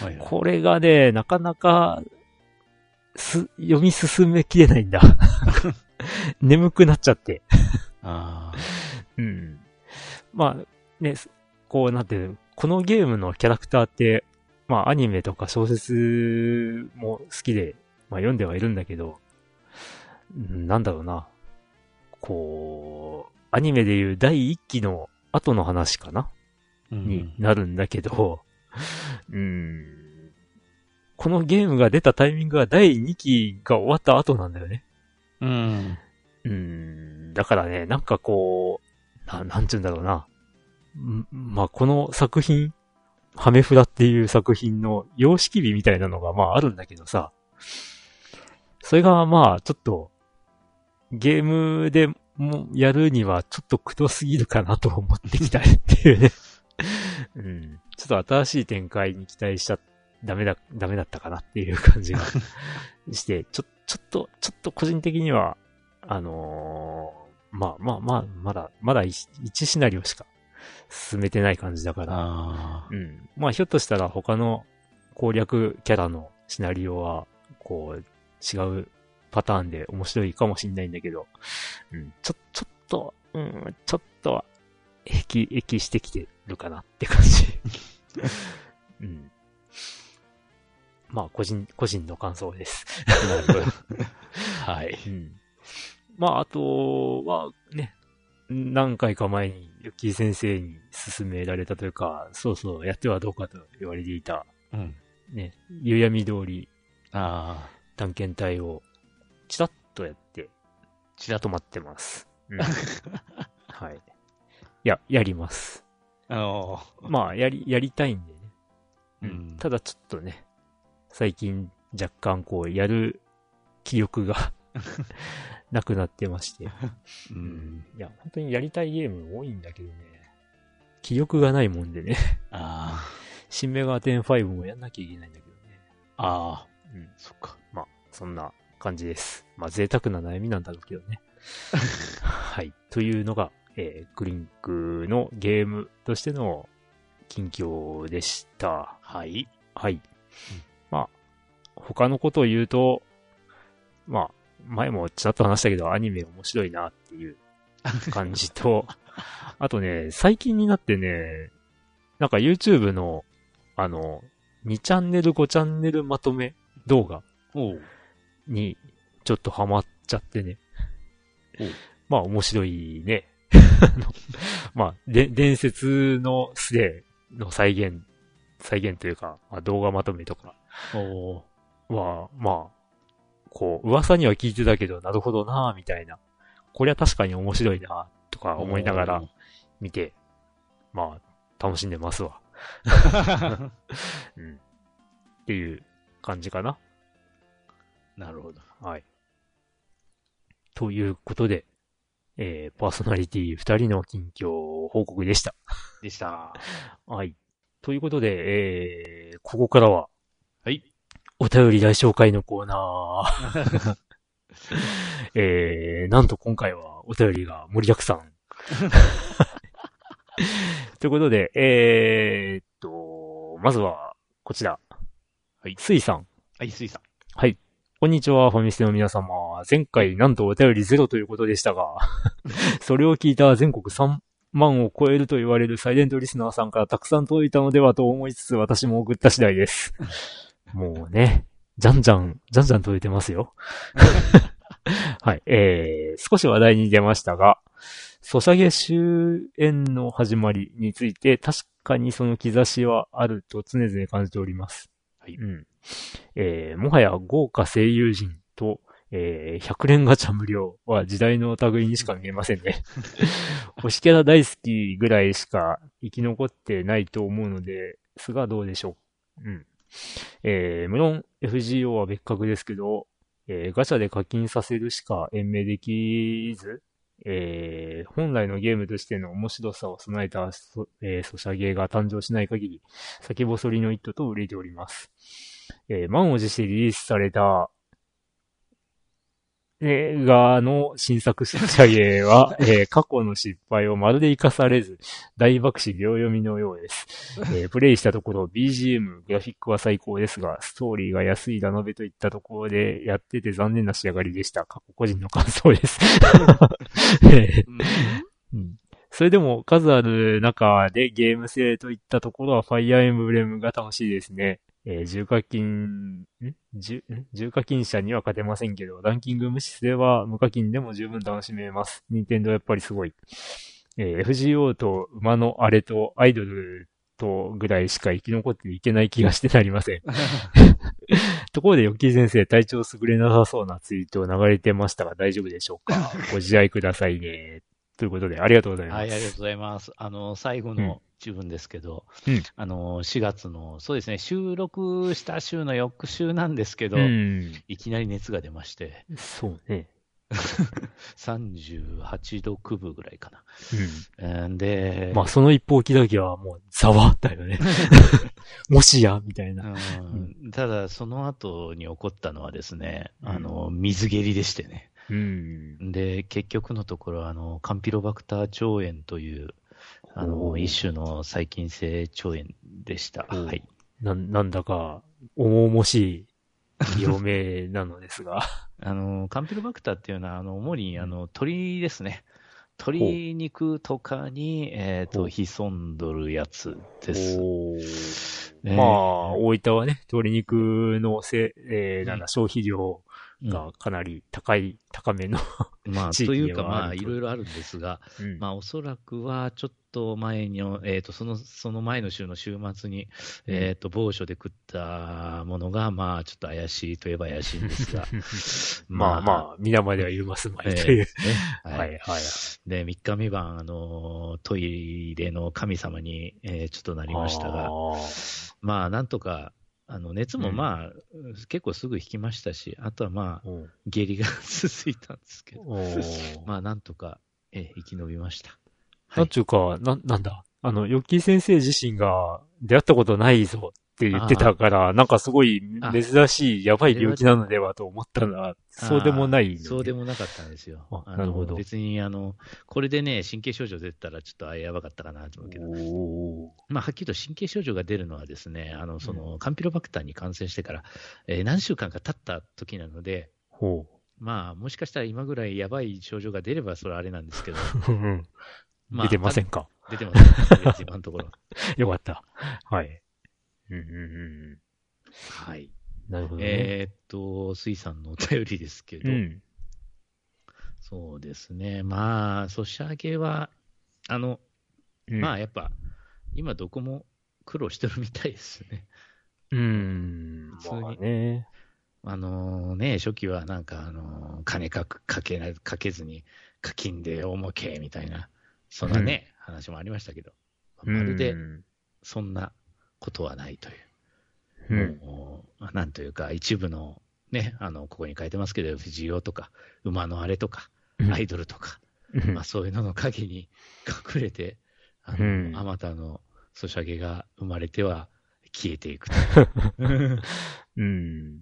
あ。はいはい。これがね、なかなか、す、読み進めきれないんだ。眠くなっちゃって。あうん。まあ、ね、すこうなってる、このゲームのキャラクターって、まあアニメとか小説も好きで、まあ読んではいるんだけど、うんなんだろうな。こう、アニメでいう第一期の後の話かなあ。うんになるんだけど、うん、このゲームが出たタイミングが第2期が終わった後なんだよね。うん。うん、だからね、なんかこう、ななんちゅうんだろうな。まあ、この作品、ハメフラっていう作品の様式美みたいなのがまああるんだけどさ、それがまあちょっと、ゲームでもやるにはちょっとくどすぎるかなと思ってきたっていうね。うん。ちょっと新しい展開に期待しちゃ、ダメだ、ダメだったかなっていう感じが して、ちょ、ちょっと、ちょっと個人的には、あのーまあまあまあ、まだ、まだ一一シナリオしか進めてない感じだから、あうん。まあひょっとしたら他の攻略キャラのシナリオは、こう、違うパターンで面白いかもしんないんだけど、うん。ちょ、ちょっと、うん、ちょっと、駅、駅してきてるかなって感じ。うん。まあ、個人、個人の感想です。あ。なるほど。はい。うん。まあ、あとは、ね、何回か前に、ユッキー先生に勧められたというか、そうそう、やってはどうかと言われていた、うん。ね、夕闇通りああ、探検隊を、チラッとやって、ちらっと止まってます。うん はい。いや、やります。あのまあ、やり、やりたいんでね。うんただちょっとね、最近若干こう、やる気力が なくなってまして。うん。いや、本当にやりたいゲーム多いんだけどね、気力がないもんでね、あ新メガテン5もやんなきゃいけないんだけどね。あ、ああ、うん。そっか。まあ、そんな感じです。まあ、贅沢な悩みなんだろうけどね。はい。というのが、えー、クリンクのゲームとしての近況でした。はい。はい。まあ、他のことを言うと、まあ、前もちらっと話したけど、アニメ面白いなっていう 感じと、あとね、最近になってね、なんか YouTube の、あの、2チャンネル、5チャンネルまとめ動画。にちょっとハマっちゃってね。まあ面白いね。まあ、で、伝説のスレの再現、再現というか、まあ、動画まとめとか。は、まあ、こう、噂には聞いてたけど、なるほどなぁみたいな。これは確かに面白いなとか思いながら見て、まあ、楽しんでますわ。うん。っていう感じかな。なるほど。はい。ということで、えー、パーソナリティ二人の近況報告でした。でした。はい。ということで、えー、ここからは、はい。お便り大紹介のコーナー。えー、なんと今回はお便りが盛りだくさん。ということで、えーっと、まずは、こちら。はいスイさん。はい、水さん。はい。こんにちは、ファミステの皆様。前回、なんとお便りゼロということでしたが、それを聞いた全国3万を超えると言われるサイレントリスナーさんからたくさん届いたのではと思いつつ、私も送った次第です。もうね、じゃんじゃん、じゃんじゃん届いてますよ。はい。えー、少し話題に出ましたが、ソシャゲ終焉の始まりについて、確かにその兆しはあると常々感じております。はいうん。えー、もはや豪華声優陣と、えー、百連ガチャ無料は時代の類にしか見えませんね。推しキャラ大好きぐらいしか生き残ってないと思うのですが、どうでしょう。うん。えー、無論 FGO は別格ですけど、えーガチャで課金させるしか延命できず、えー本来のゲームとしての面白さを備えたソ,、えーソシャゲが誕生しない限り、先細りの一途と売れております。えー満を持してリリースされた、映画の新作ソシャゲは、えー過去の失敗をまるで活かされず、大爆死秒読みのようです。えー プレイしたところ BGM、グラフィックは最高ですが、ストーリーが安いラノベといったところでやってて残念な仕上がりでした。過去個人の感想です。えーうんそれでも数ある中でゲーム性といったところはファイアーエンブレムが楽しいですね。えー重課金、ん？重ん？重課金者には勝てませんけど、ランキング無視すれば無課金でも十分楽しめます。任天堂やっぱりすごい。えー FGO と馬のあれとアイドルとぐらいしか生き残っていけない気がしてなりません。ところで、ヨッキー先生、体調優れなさそうなツイートを流れてましたが大丈夫でしょうか？ご自愛くださいね。ということで、ありがとうございます。はい、ありがとうございます。あの、最後うんの自分ですけど、うんああの、4月の、そうですね、収録した週の翌週なんですけど、うん。いきなり熱が出まして、そうね。38度9分ぐらいかな。うん。うんで、まあ、その一方機だけはもう、ざわだよね。もしや、みたいな。うんただ、その後に起こったのはですね、うんあの、水蹴りでしてね。うん。で、結局のところ、あの、カンピロバクター腸炎という、あおの、ー一種の細菌性腸炎でした。はい。な、なんだか、重々しい病名なのですが。あの、カンピロバクターっていうのは、あの、主に、あの、鳥ですね。鶏肉とかに、えっ、と、ほう潜んどるやつです。まあ、大分はね、鶏肉のせ、えーなんだ、消費量がかなり高い、高めの、まあ、と。いうか、まあ、いろいろあるんですが、うん。まあ、おそらくは、ちょっと前に、えっ、と、その、その前の週の週末に、えっ、と、某所で食ったものが、まあ、ちょっと怪しいといえば怪しいんですが、まあまあ、皆までは言いますまえーいという。ね。はい。はい。はい。で、3日目晩、あの、トイレの神様に、えーちょっとなりましたが、あー。まあ、なんとか、あの、熱もうん。まあ、結構すぐ引きましたし、あとはまあ、下痢が続いたんですけど、まあ、なんとか、えー生き延びました。なんちゅうか、な、なんだ？あの、ヨッキー先生自身が出会ったことないぞって言ってたから、なんかすごい珍しい、やばい病気なのではと思ったら、そうでもないのね、そうでもなかったんですよ。なるほど別に、あの、これでね、神経症状出てたらちょっとあやばかったかなと思うけど、まあ、はっきりと神経症状が出るのはですね、あの、その、カンピロバクターに感染してから、えー何週間か経った時なので、ほまあ、もしかしたら今ぐらいやばい症状が出ればそれはあれなんですけど、う。うんまあ出てませんか？出てます、とりあえず今のところ。よかった。はい。うんうんうん。はい。なるほどね。えーっと、水さんのお便りですけど、うん。そうですね。まあ、ソシャゲは、あの、うんまあ、やっぱ、今どこも苦労してるみたいですね。うん。普通にまあね。あのね、初期はなんか、あの金かくかけなかけずに課金で大儲けみたいな、そんなね、話もありましたけど、まるでうんそんなことはないという。うん。もうなんというか、一部の、ね、あの、ここに書いてますけど、需要とか、馬のあれとか、アイドルとか、うんまあそういうのの陰に隠れて、あうんの、あまたのソシャゲが生まれては消えていくと。うん。うん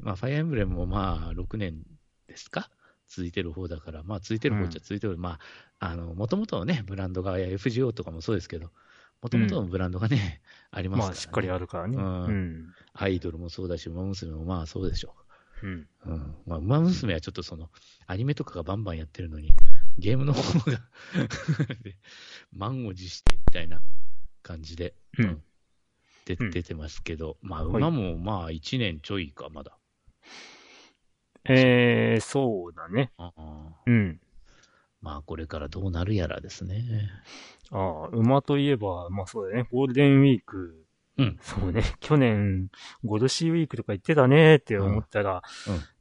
まあ、ファイアーエンブレムもまあ、6年ですか？続いてる方だから、まあ、続いてる方っちゃ続いてる、まあ、あの、もともとのね、ブランドが、FGO とかもそうですけど、もともとのブランドがね、ありますから、ね。まあ、しっかりあるからね。うんうん。アイドルもそうだし、馬娘もまあそうでしょうん。う。うん。まあ、馬娘はちょっとその、アニメとかがバンバンやってるのに、ゲームの方が で、満を持してみたいな感じで、うんでうん出てますけど、まあ、はい馬もまあ1年ちょいか、まだ。えー、そうだね。ああうん。まあ、これからどうなるやらですね。ああ、馬といえば、まあそうだね。ゴールデンウィーク。うん。そうね。去年、ゴルシーウィークとか言ってたねって思ったら、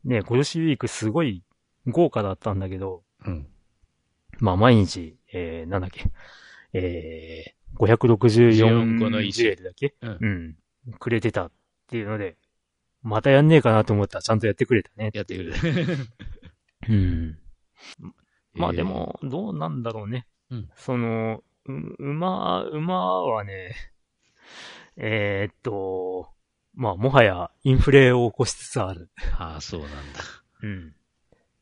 うんね、ゴルシーウィークすごい豪華だったんだけど、うん。まあ毎日、えー、なんだっけ、えー、564個の石ジュエルだっけ？うんうん。くれてたっていうので、またやんねえかなと思ったらちゃんとやってくれたね。やってくれる。うん。まあえーで、も、どうなんだろうね。うんその、う馬、馬はね、えーっと、まあもはやインフレを起こしつつある。ああ、そうなんだ。うん。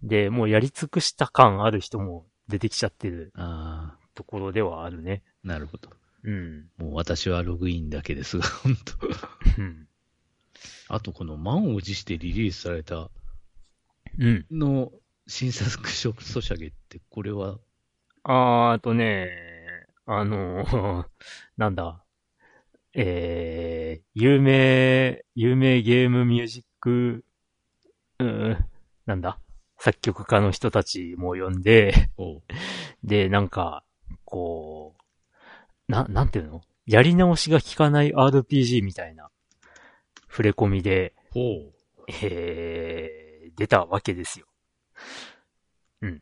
で、もうやり尽くした感ある人も出てきちゃってるああ、ところではあるね。なるほど。うん。もう私はログインだけですが、本当うん。あと、この満を持してリリースされたうん。の新作ソシャゲって、これは、あーあとね、あの、なんだ、えー、有名、有名ゲームミュージック、うん、なんだ、作曲家の人たちも呼んで、で、なんか、こう、な、なんていうの？やり直しが効かない RPG みたいな触れ込みで、ほう。えー、出たわけですよ。うん。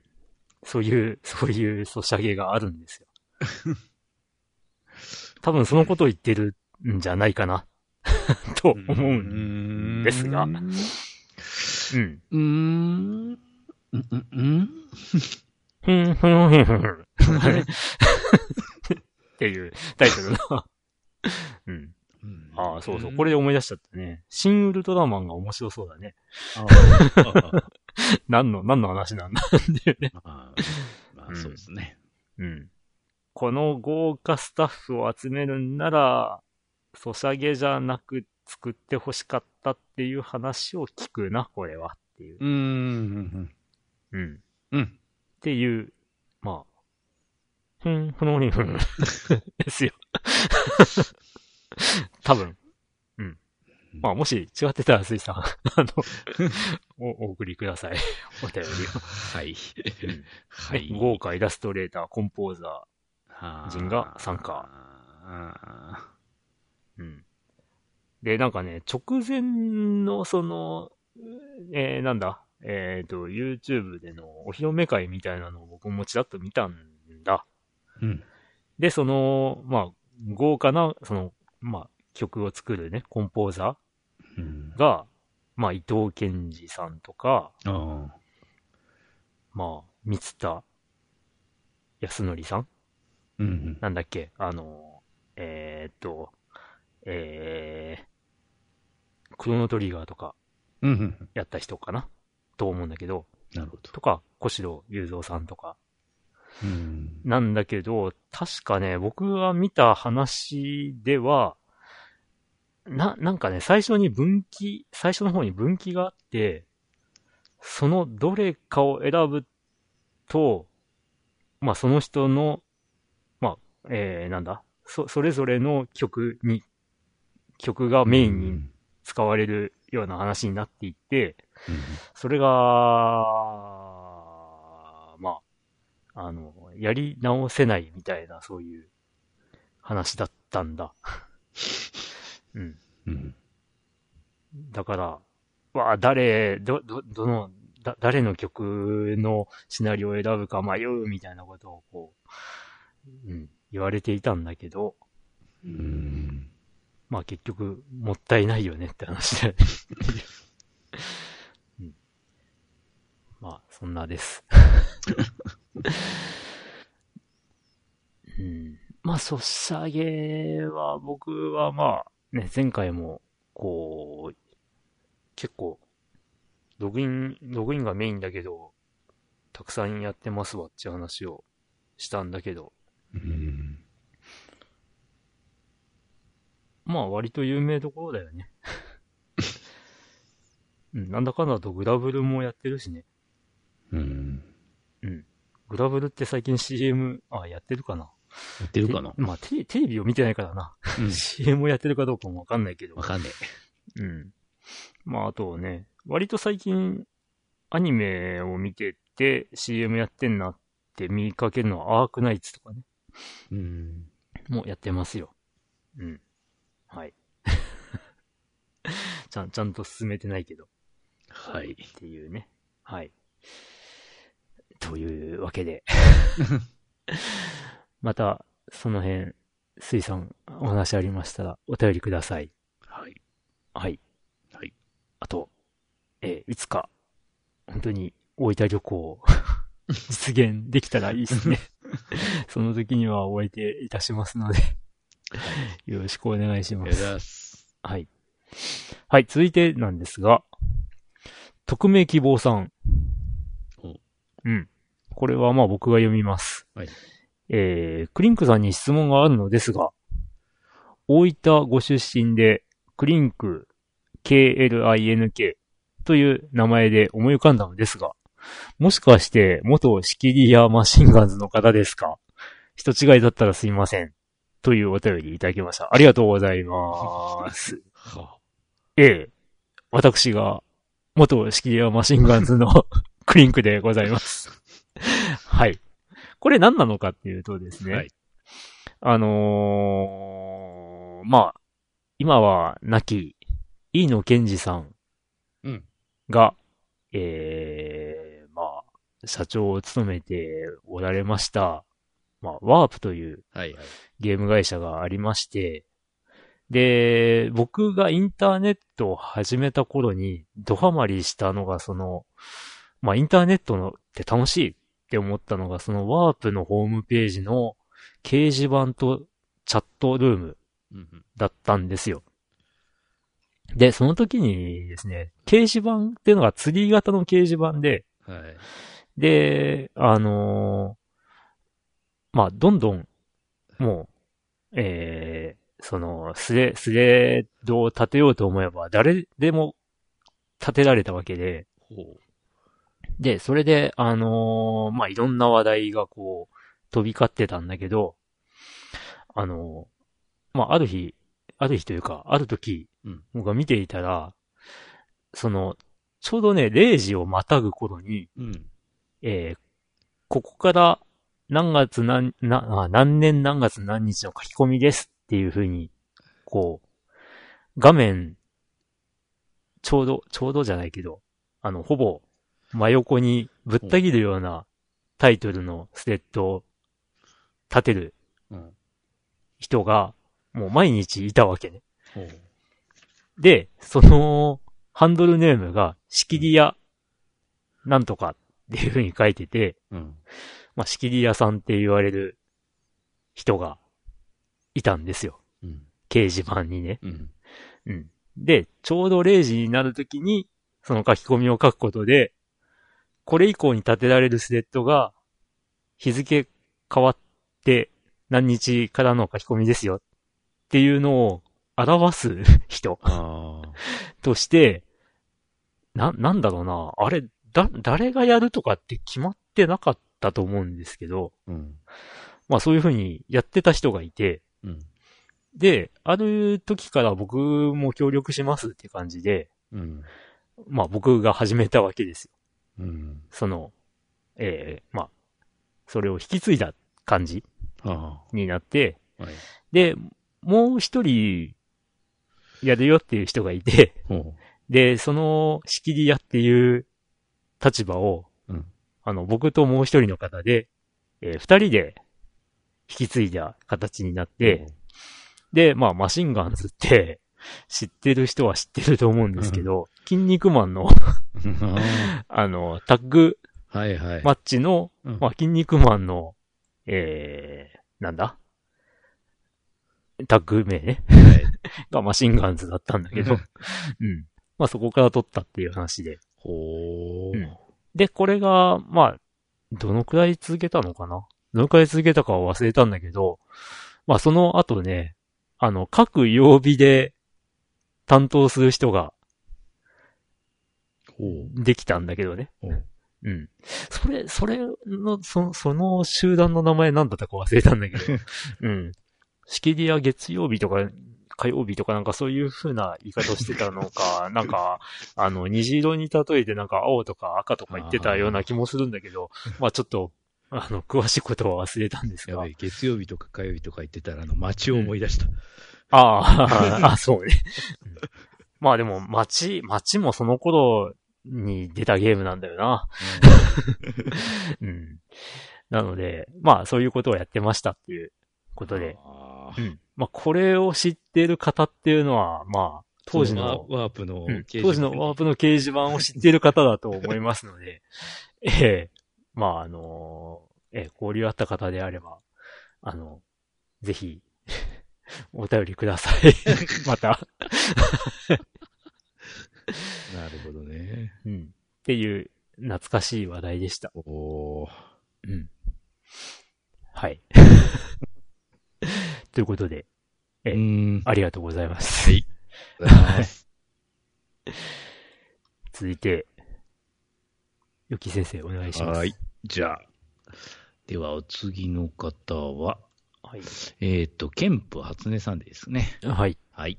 そういう、そういうソシャゲがあるんですよ。多分そのことを言ってるんじゃないかな、と思うんですが、うん。うーん。うーん。うんうん。ふんふんふん。っていうタイトルの。うん。うんああ、そうそう。これで思い出しちゃったね。新ウルトラマンが面白そうだね。ああ 何の、何の話なんだっていうね。まあ、まあ、うんそうですね。うん。この豪華スタッフを集めるんなら、ソシャゲじゃなく作って欲しかったっていう話を聞くな、これは。っていう。うーん。うん。うん。っていう、まあ、ふん、ふのにふん、ですよ。多分。まあ、もし違ってたら、水さん、あの、お、お送りください。お便りを。はい。はね豪華イラストレーター、コンポーザは人が参加。うん。で、なんかね、直前の、その、えー、なんだ、えっ、と、YouTube でのお披露目会みたいなのを僕もちらっと見たんだ。ーうん。で、その、まあ、豪華な、その、まあ、曲を作るね、コンポーザうんまあ、伊藤健二さんとか。まあ、三田康則さんうん。なんだっけあの、えーっと、えー、クロノトリガーとかうんうん。やった人かなと思うんだけど、なるほど。とか、小城雄三さんとか、うん。なんだけど、確かね、僕が見た話では、な、なんかね、最初に分岐、最初の方に分岐があって、そのどれかを選ぶと、まあその人の、まあ、えー、なんだ、そ、それぞれの曲に、曲がメインに使われるような話になっていって、それが、まあ、あの、やり直せないみたいな、そういう話だったんだ。うん。うん。だから、わあ、誰、ど、ど、どの、だ、誰の曲のシナリオを選ぶか迷うみたいなことをこう、うん、言われていたんだけど、うん。まあ結局、もったいないよねって話だよね。うん、まあ、そんなです。うん、まあ、ソシャゲは、僕はまあ、ね、前回も、こう、結構、ログイン、ログインがメインだけど、たくさんやってますわっていう話をしたんだけど、うん。まあ割と有名どころだよね。うん、なんだかんだとグラブルもやってるしね。うん。うん。グラブルって最近 CM、あ、やってるかなやってるかな？てまあテレテレビを見てないからな。うん CM をやってるかどうかもわかんないけどわ。かんねうん。まああとね、割と最近アニメを見てて CM やってんなって見かけるのはアークナイツとかね。え。うん。もやってますよ。うん。はい。ちゃん、ちゃんと進めてないけど。はい。っていうね。はい。というわけで。また、その辺、水さん、お話ありましたら、お便りください。はい。はい。はい。あと、えーいつか、本当に大分旅行を 実現できたらいいですね。その時にはお相手いたしますので、よろしくお願いしまやす。はい。はい、続いてなんですが、匿名希望さんお。うん。これはまあ僕が読みます。はい。えー、クリンクさんに質問があるのですが、大分ご出身で、クリンク、KLINK という名前で思い浮かんだのですが、もしかして元シキリアマシンガンズの方ですか？人違いだったらすいません。というお便りいただきました。ありがとうございます。はええ。私が、元シキリアマシンガンズの クリンクでございます。はい。これ何なのかっていうとですね。はいあのーまあ、今は亡き、飯野健二さんうん。が、ええまあ、社長を務めておられました、まあ、ワープという。ゲーム会社がありまして、で、僕がインターネットを始めた頃にドハマりしたのがその、まあインターネットのって楽しいって思ったのがそのワープのホームページの掲示板とチャットルーム。だったんですよ。で、その時にですね、掲示板っていうのがツリー型の掲示板で、はい。で、あのーまあ、どんどん、もう、えー、その、スレ、スレッドを立てようと思えば、誰でも立てられたわけで、ほう。で、それで、あのーまあ、いろんな話題がこう、飛び交ってたんだけど、あのーまあ、ある日、ある日というか、ある時、うん僕が見ていたら、その、ちょうどね、0時をまたぐ頃に、うん。えーここから何月何、な、あ何年何月何日の書き込みですっていう風に、こう、画面、ちょうど、ちょうどじゃないけど、あの、ほぼ真横にぶった切るようなタイトルのスレッドを立てるうん。人が、もう毎日いたわけね。で、その、ハンドルネームが、仕切り屋、なんとかっていう風に書いてて、うん。まあ、仕切り屋さんって言われる人がいたんですよ。うん。掲示板にね。うん。うん。で、ちょうど0時になるときに、その書き込みを書くことで、これ以降に立てられるスレッドが、日付変わって何日からの書き込みですよっていうのを表す 人。として、な、なんだろうな。あれ、だ、誰がやるとかって決まってなかったと思うんですけど、うん。まあそういうふうにやってた人がいて、うん。で、ある時から僕も協力しますって感じで、うん。まあ僕が始めたわけですよ。うん。その、ええまあ、それを引き継いだ感じあになって、あ。はい。で、もう一人、やるよっていう人がいて、ほで、その仕切り屋っていう立場を、うんあの、僕ともう一人の方で、えー二人で引き継いだ形になっう。て、で、まあ、マシンガンズって、知ってる人は知ってると思うんですけど、筋肉マンの、うん。あの、タッグはいはい。マッチの、うんまあ、筋肉マンの、えー、なんだ？タッグ名ね。はい。がマシンガンズだったんだけど、うん。まあ、そこから撮ったっていう話で。ほう。うんで、これが、まあ、どのくらい続けたのかな？どのくらい続けたかは忘れたんだけど、まあ、その後ね、あの、各曜日で担当する人がほできたんだけどね。う。ん。それ、それの、そその集団の名前なんだったか忘れたんだけど、うん。仕切りは月曜日とか、火曜日とかなんかそういう風な言い方をしてたのか、なんか、あの、虹色に例えてなんか青とか赤とか言ってたような気もするんだけど、まあちょっと、あの、詳しいことは忘れたんですがやべえ、。月曜日とか火曜日とか言ってたら、あの、街を思い出した。ああ、あ、そうね。うんまあでも、街、街もその頃に出たゲームなんだよな。うん。なので、まあそういうことをやってましたっていうことで。うん。まあこれを知っている方っていうのは、まあ、当時その、ワワープのうん掲示板当時のワープの掲示板を知っている方だと思いますので、ええまああのええ交流あった方であれば、あの、ぜひ、お便りください。また。なるほどね。うん。っていう、懐かしい話題でした。おー。うん。はい。ということで、え。ありがとうございます。はいありがとうございます。続いて、よき先生お願いします。はい。じゃあ。では、お次の方は、はい。えっ、と、ケンプ初音さんですね。はい。はい。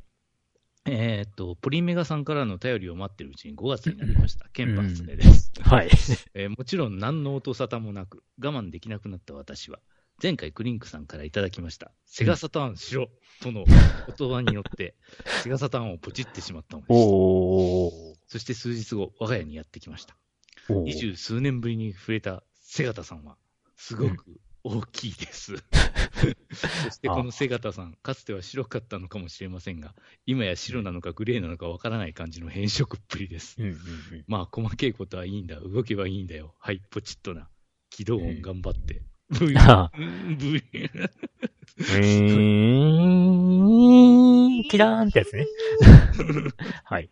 えっ、と、プリンメガさんからの頼りを待ってるうちに5月になりました。ケンプ初音です。はい。えーもちろん何の音沙汰もなく、我慢できなくなった私は、前回クリンクさんからいただきました、セガサターンしろとの言葉によって、セガサターンをポチってしまったのです。そして数日後、我が家にやってきました。二十数年ぶりに触れたセガタさんは、すごく大きいです。そしてこのセガタさん、かつては白かったのかもしれませんが、今や白なのかグレーなのかわからない感じの変色っぷりです。うんうんうん。まあ、細けいことはいいんだ。動けばいいんだよ。はい、ポチッとな。起動音頑張って。ブイあーンブイ ーンキラーンってやつね。はい。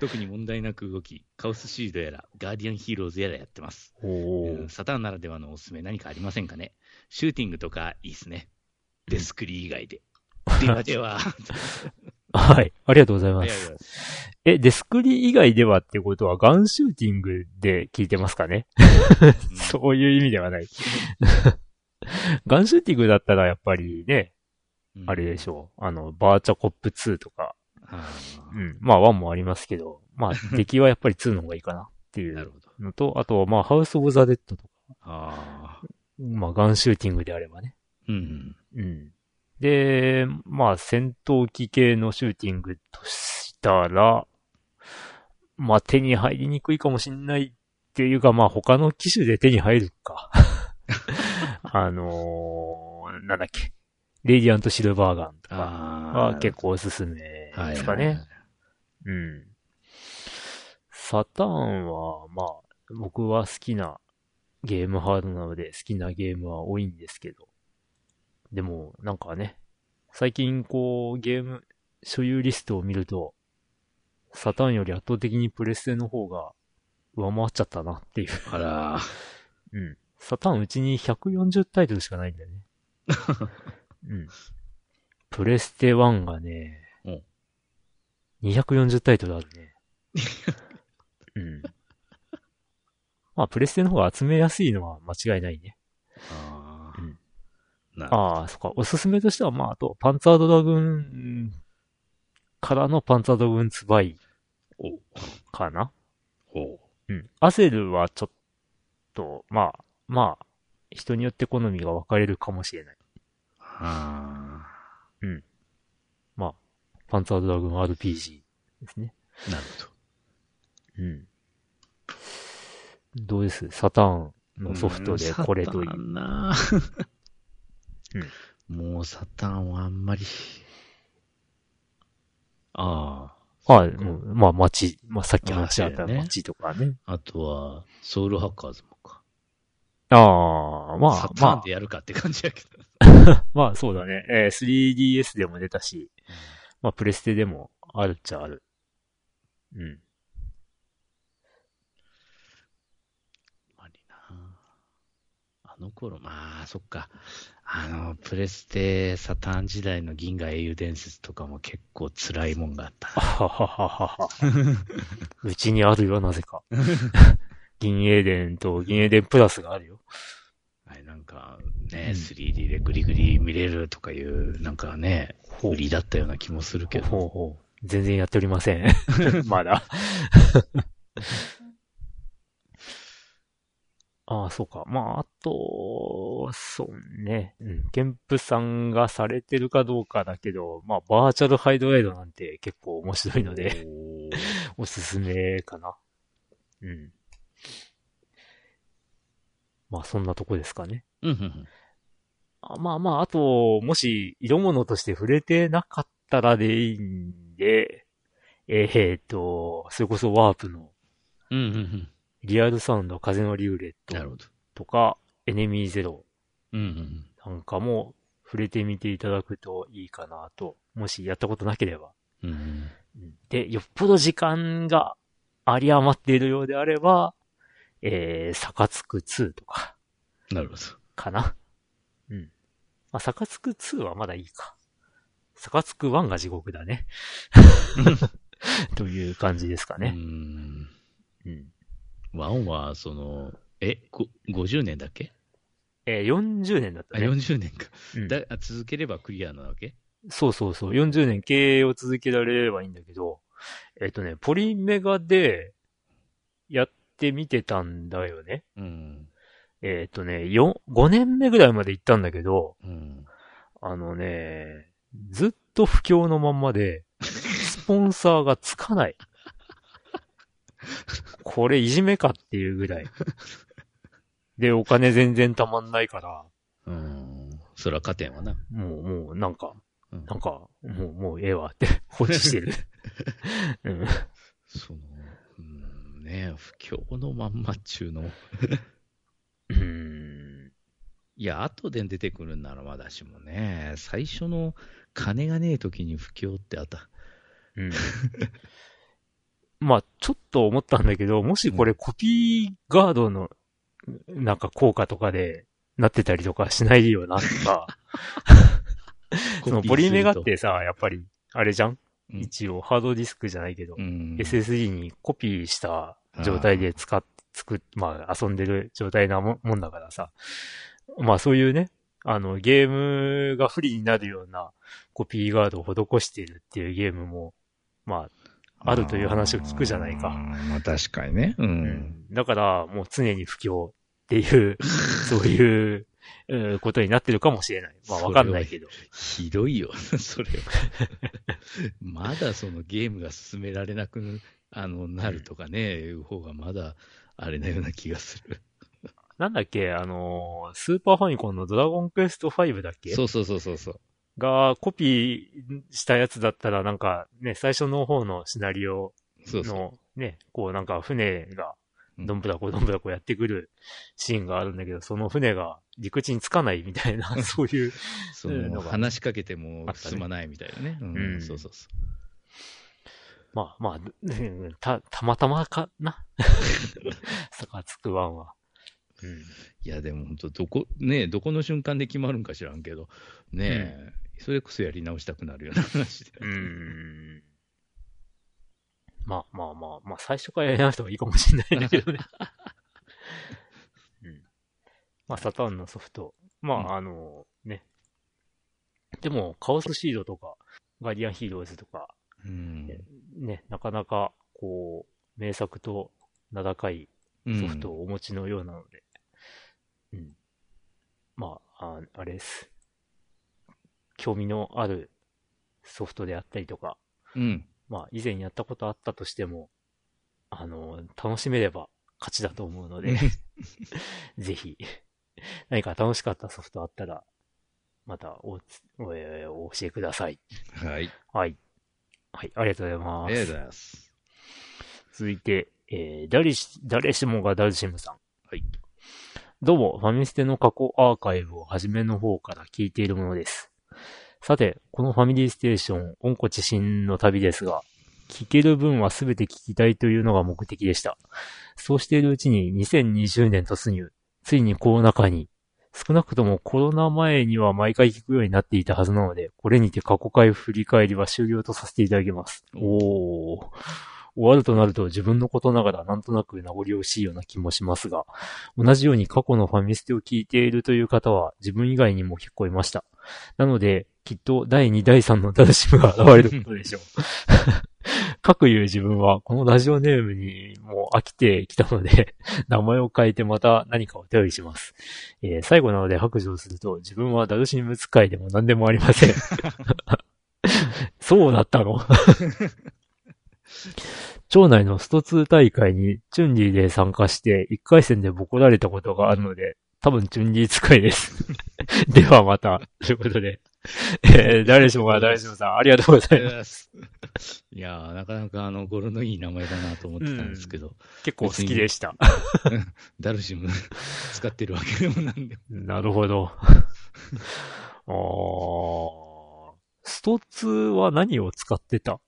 特に問題なく動き、カオスシールドやら、ガーディアンヒーローズやらやってます。おうんサターンならではのおすすめ何かありませんかね？シューティングとかいいっすね。デスクリ以外で。ではでは。はい。ありがとうございます。やえ、デスクリ以外ではってことはガンシューティングで聞いてますかね？うんそういう意味ではない。ガンシューティングだったらやっぱりね、うんあれでしょ？う。あの、バーチャコップ2とか、あうん。まあ1もありますけど、まあ 出来はやっぱり2の方がいいかなっていう。のと、あと、まあハウス・オブ・ザ・デッドとか、ああ。まあガンシューティングであればね。うん。うん。で、まあ戦闘機系のシューティングとしたら、まあ手に入りにくいかもしんないっていうか、まあ他の機種で手に入るか。あのー、なんだっけ。レディアント・シルバーガンとかあは結構おすすめですかね。うん。サターンは、まあ、僕は好きなゲームハードなので好きなゲームは多いんですけど。でも、なんかね、最近こう、ゲーム所有リストを見ると、サターンより圧倒的にプレステの方が上回っちゃったなっていう。あら、うん。サターンうちに140タイトルしかないんだよね。うん。プレステ1がね、うん240タイトルあるね。うん。まあ、プレステの方が集めやすいのは間違いないね。ああうん。なああ、そっか。おすすめとしては、まあ、あと、パンツァードラグーンからのパンツァードラグーンツバイおかなおうん。アセルはちょっと、まあ、まあ、人によって好みが分かれるかもしれない。あまあ、パンツァードラグーン RPG ですね。あ、なるほど。うん。どうです？サターンのソフトでこれといいサタ。ンなもうサタンはあんまり。あはい、うんまあ、街、まあ、さっき話し合ったね街とかね。あ、あとは、ソウルハッカーズもか。ああ、まあ、サタンまでやるかって感じやけど。あ、まあ、そうだね。えー 3DS でも出たし、まあ、プレステでもあるっちゃある。うん。ありなあの頃、まあ、そっか。あの、プレステ、サターン時代の銀河英雄伝説とかも結構辛いもんがあった。うちにあるよ、なぜか。銀英伝と銀英伝プラスがあるよ。あれなんかね、うん 3D でグリグリ見れるとかいう、なんかね、ほ売りだったような気もするけど。ほうほう。全然やっておりません。まだ。ああ、そうか。まあ、あと、そうね。うん。ケンプさんがされてるかどうかだけど、まあ、バーチャルハイドライドなんて結構面白いので、お すすめかな。うん。まあ、そんなとこですかね。うんうんうん。あまあまあ、あと、もし、色物として触れてなかったらでいいんで、えー、と、それこそワープのうんうんうん。リアルサウンド風のリューレットなるほど。とか、エネミーゼロうんうんなんかも触れてみていただくといいかなと、もしやったことなければ。うん。うんうんで、よっぽど時間があり余っているようであれば、えー、サカツク2とか、なるほど。かな。うん。まあ、サカツク2はまだいいか。サカツク1が地獄だね。という感じですかうね。ん。うん。ワンは、その、え、ご50年だっけ？えー40年だっあ、たね。40年か。うん続ければクリアなわけ？そうそうそう。40年経営を続けられればいいんだけど、えっ、とね、ポリメガでやってみてたんだよね。うん。えっ、とね、4、5年目ぐらいまで行ったんだけど、うん。あのね、ずっと不況のまんまで、スポンサーがつかない。これいじめかっていうぐらい。で、お金全然たまんないから、うん。そら加点はな。もう、もう、なんか、うんなんか、もう、もうええわって放置してる。うん。その、うん、ね不況のまんまっちゅうの。うん。いや、後で出てくるんならまだしもね、最初の金がねえ時に不況ってあった。うん。まあ、ちょっと思ったんだけど、もしこれコピーガードの、なんか効果とかでなってたりとかしないよな、とか。そのポリメガってさ、やっぱり、あれじゃん、うん一応ハードディスクじゃないけど、うん、SSD にコピーした状態で使っ、作っ、まあ遊んでる状態なももんだからさ。まあそういうね、あの、ゲームが不利になるようなコピーガードを施しているっていうゲームも、まあ、あるという話を聞くじゃないか。まあ確かにね。う。うんん。だから、もう常に不況っていう、そういう、うんことになってるかもしれない。まあわかんないけど。ひどいよ、それ。まだそのゲームが進められなくあのなるとかね、いう方がまだあれなような気がする。なんだっけ、あのー、スーパーファミコンのドラゴンクエスト5だっけ？そうそうそうそうそう。がコピーしたやつだったらなんかね、最初の方のシナリオ。のね、こうなんか船がうんどんぶらこどんぶらこやってくるシーンがあるんだけど、その船が陸地につかないみたいな、そういう、そう話しかけても進まないみたいなね。ううんん、そうそうそまあまあ、うんた、たまたまかな？サカツクワンは。うん。う。いや、でも本当、どこ、ねどこの瞬間で決まるんか知らんけど、ねえ、それこそやり直したくなるような話で。うーん。まあまあまあ、まあ最初からやり直した方がいいかもしれないんだけどね。うん。まあサターンのソフト。まあ、うんあの、ね。でも、カオスシードとか、ガーディアンヒーローズとか、うん。ね、なかなか、こう、名作と名高いソフトをお持ちのようなので、うん。まあ、ああれです。興味のあるソフトであったりとか、うん。まあ、以前やったことあったとしても、あの、楽しめれば勝ちだと思うので、ぜひ、何か楽しかったソフトあったら、またおつお、えーお教えください。はい。はい。はい、ありがとうございます。ありがとうございます。続いて、えー、誰し、誰しもがダルシムさん。はい。どうも、ファミステの過去アーカイブを初めの方から聞いているものです。さて、このファミリーステーション、温故知新の旅ですが、聞ける分はすべて聞きたいというのが目的でした。そうしているうちに2020年突入、ついにコロナ禍に、少なくともコロナ前には毎回聞くようになっていたはずなので、これにて過去回振り返りは終了とさせていただきます。おー。終わるとなると自分のことながらなんとなく名残惜しいような気もしますが、同じように過去のファミステを聞いているという方は自分以外にも結構いました。なので、きっと第2、第3のダルシムが現れることでしょう。各言う自分はこのラジオネームにもう飽きてきたので、名前を変えてまた何かお便りします。えー最後なので白状すると、自分はダルシム使いでも何でもありません。そうだったの？町内のスト2大会にチュンリーで参加して1回戦でボコられたことがあるので、多分チュンリー使いです。ではまた、ということで、えー誰しもが誰しもさん、ありがとうございます。す。いやー、なかなかあの、語呂のいい名前だなと思ってたんですけど、結構好きでした。ダルシム使ってるわけでもなんでも。なるほど。あースト2は何を使ってた？